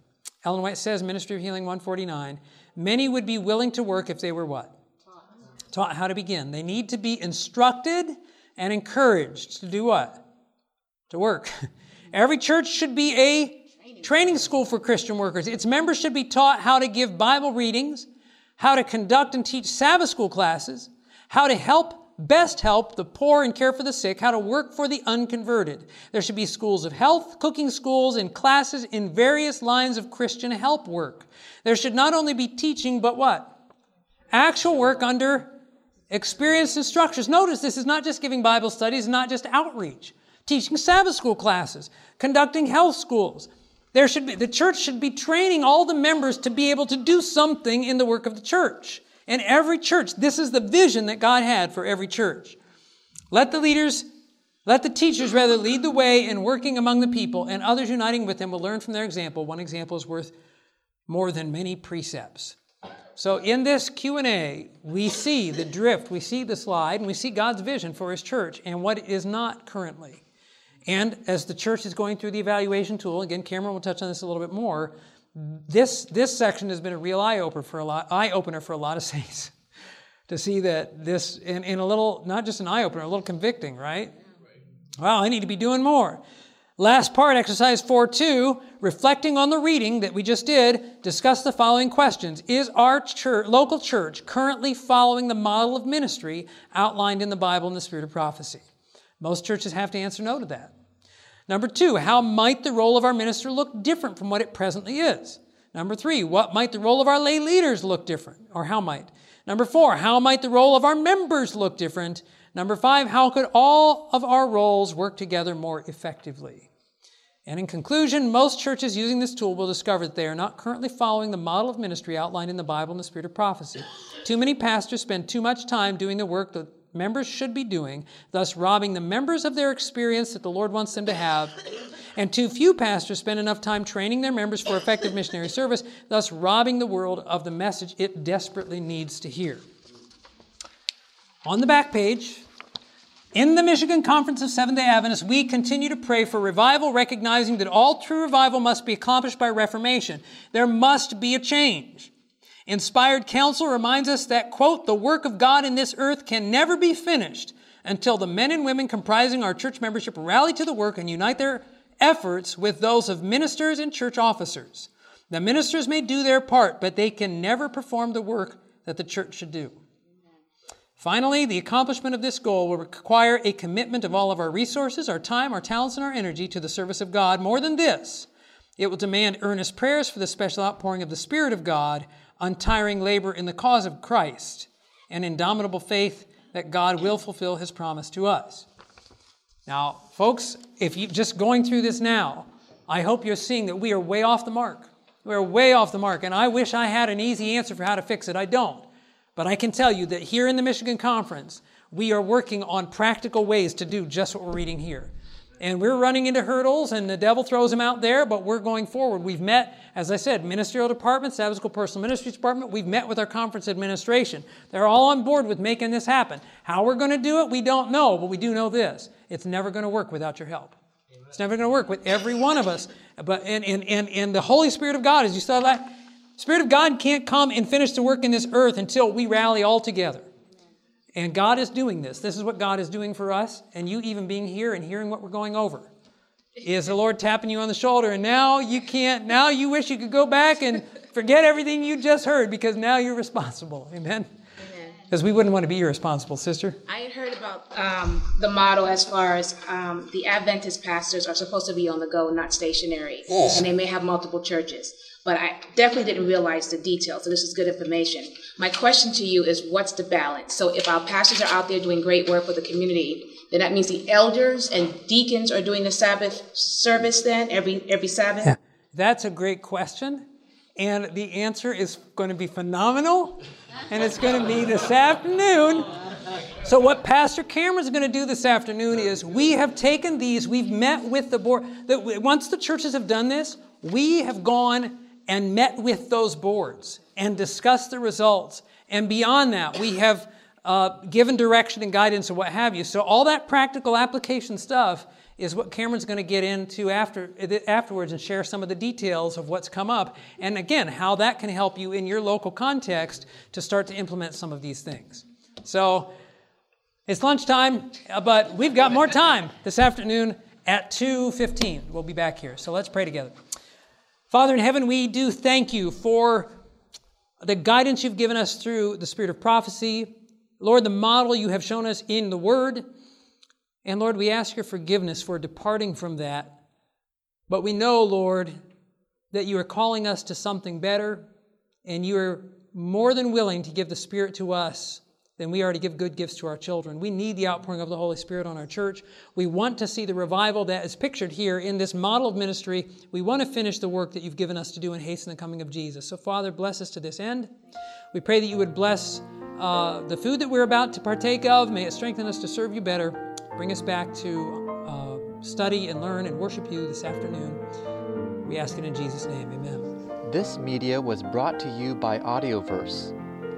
Ellen White says, Ministry of Healing 149, many would be willing to work if they were what? Taught. Taught how to begin. They need to be instructed and encouraged to do what? To work. Every church should be a training school for Christian workers. Its members should be taught how to give Bible readings, how to conduct and teach Sabbath school classes, how to help, best help the poor and care for the sick, how to work for the unconverted. There should be schools of health, cooking schools, and classes in various lines of Christian help work. There should not only be teaching, but what? Actual work under experienced instructors. Notice this is not just giving Bible studies, not just outreach. Teaching Sabbath school classes, conducting health schools, there should be, the church should be training all the members to be able to do something in the work of the church. And every church, this is the vision that God had for every church. Let the leaders, let the teachers rather lead the way in working among the people, and others uniting with them will learn from their example. One example is worth more than many precepts. So in this Q&A, we see the drift, we see the slide, and we see God's vision for his church and what is not currently. And as the church is going through the evaluation tool, again, Cameron will touch on this a little bit more. This, this section has been a real eye opener for a lot, eye opener for a lot of saints to see that this, in, in a little, not just an eye opener, a little convicting, right? Wow, I need to be doing more. Last part, exercise 4 2, reflecting on the reading that we just did, discuss the following questions. Is our church, local church currently following the model of ministry outlined in the Bible and the spirit of prophecy? Most churches have to answer no to that. Number two, how might the role of our minister look different from what it presently is? Number three, what might the role of our lay leaders look different, or how might? Number four, how might the role of our members look different? Number five, how could all of our roles work together more effectively? And in conclusion, most churches using this tool will discover that they are not currently following the model of ministry outlined in the Bible and the spirit of prophecy. Too many pastors spend too much time doing the work that members should be doing, thus robbing the members of their experience that the Lord wants them to have. And too few pastors spend enough time training their members for effective missionary service, thus robbing the world of the message it desperately needs to hear. On the back page, in the Michigan Conference of Seventh day Adventists, we continue to pray for revival, recognizing that all true revival must be accomplished by reformation. There must be a change. Inspired counsel reminds us that, quote, the work of God in this earth can never be finished until the men and women comprising our church membership rally to the work and unite their efforts with those of ministers and church officers. The ministers may do their part, but they can never perform the work that the church should do. Finally, the accomplishment of this goal will require a commitment of all of our resources, our time, our talents, and our energy to the service of God. More than this, it will demand earnest prayers for the special outpouring of the Spirit of God, untiring labor in the cause of Christ, and indomitable faith that God will fulfill his promise to us. Now, folks, if you just going through this now, I hope you're seeing that we are way off the mark. We're way off the mark, and I wish I had an easy answer for how to fix it. I don't. But I can tell you that here in the Michigan Conference, we are working on practical ways to do just what we're reading here. And we're running into hurdles, and the devil throws them out there, but we're going forward. We've met, as I said, ministerial department, Sabbath School Personal Ministries Department. We've met with our conference administration. They're all on board with making this happen. How we're going to do it, we don't know, but we do know this it's never going to work without your help. Amen. It's never going to work with every one of us. But and, and, and, and the Holy Spirit of God, as you saw that, Spirit of God can't come and finish the work in this earth until we rally all together. And God is doing this. This is what God is doing for us, and you even being here and hearing what we're going over. Is the Lord tapping you on the shoulder, and now you can't, now you wish you could go back and forget everything you just heard because now you're responsible. Amen? Because we wouldn't want to be irresponsible, sister. I had heard about um, the model as far as um, the Adventist pastors are supposed to be on the go, not stationary. Yes. And they may have multiple churches but I definitely didn't realize the details. So this is good information. My question to you is what's the balance? So if our pastors are out there doing great work for the community, then that means the elders and deacons are doing the Sabbath service then every every Sabbath? Yeah. That's a great question. And the answer is going to be phenomenal. And it's going to be this afternoon. So, what Pastor Cameron's going to do this afternoon is we have taken these, we've met with the board. Once the churches have done this, we have gone and met with those boards and discussed the results. And beyond that, we have uh, given direction and guidance and what have you. So all that practical application stuff is what Cameron's going to get into after, afterwards and share some of the details of what's come up. And again, how that can help you in your local context to start to implement some of these things. So it's lunchtime, uh, but we've got more time this afternoon at 2.15. We'll be back here. So let's pray together. Father in heaven, we do thank you for the guidance you've given us through the spirit of prophecy. Lord, the model you have shown us in the word. And Lord, we ask your forgiveness for departing from that. But we know, Lord, that you are calling us to something better, and you are more than willing to give the Spirit to us then we are to give good gifts to our children. We need the outpouring of the Holy Spirit on our church. We want to see the revival that is pictured here in this model of ministry. We want to finish the work that you've given us to do and hasten the coming of Jesus. So, Father, bless us to this end. We pray that you would bless uh, the food that we're about to partake of. May it strengthen us to serve you better. Bring us back to uh, study and learn and worship you this afternoon. We ask it in Jesus' name. Amen. This media was brought to you by Audioverse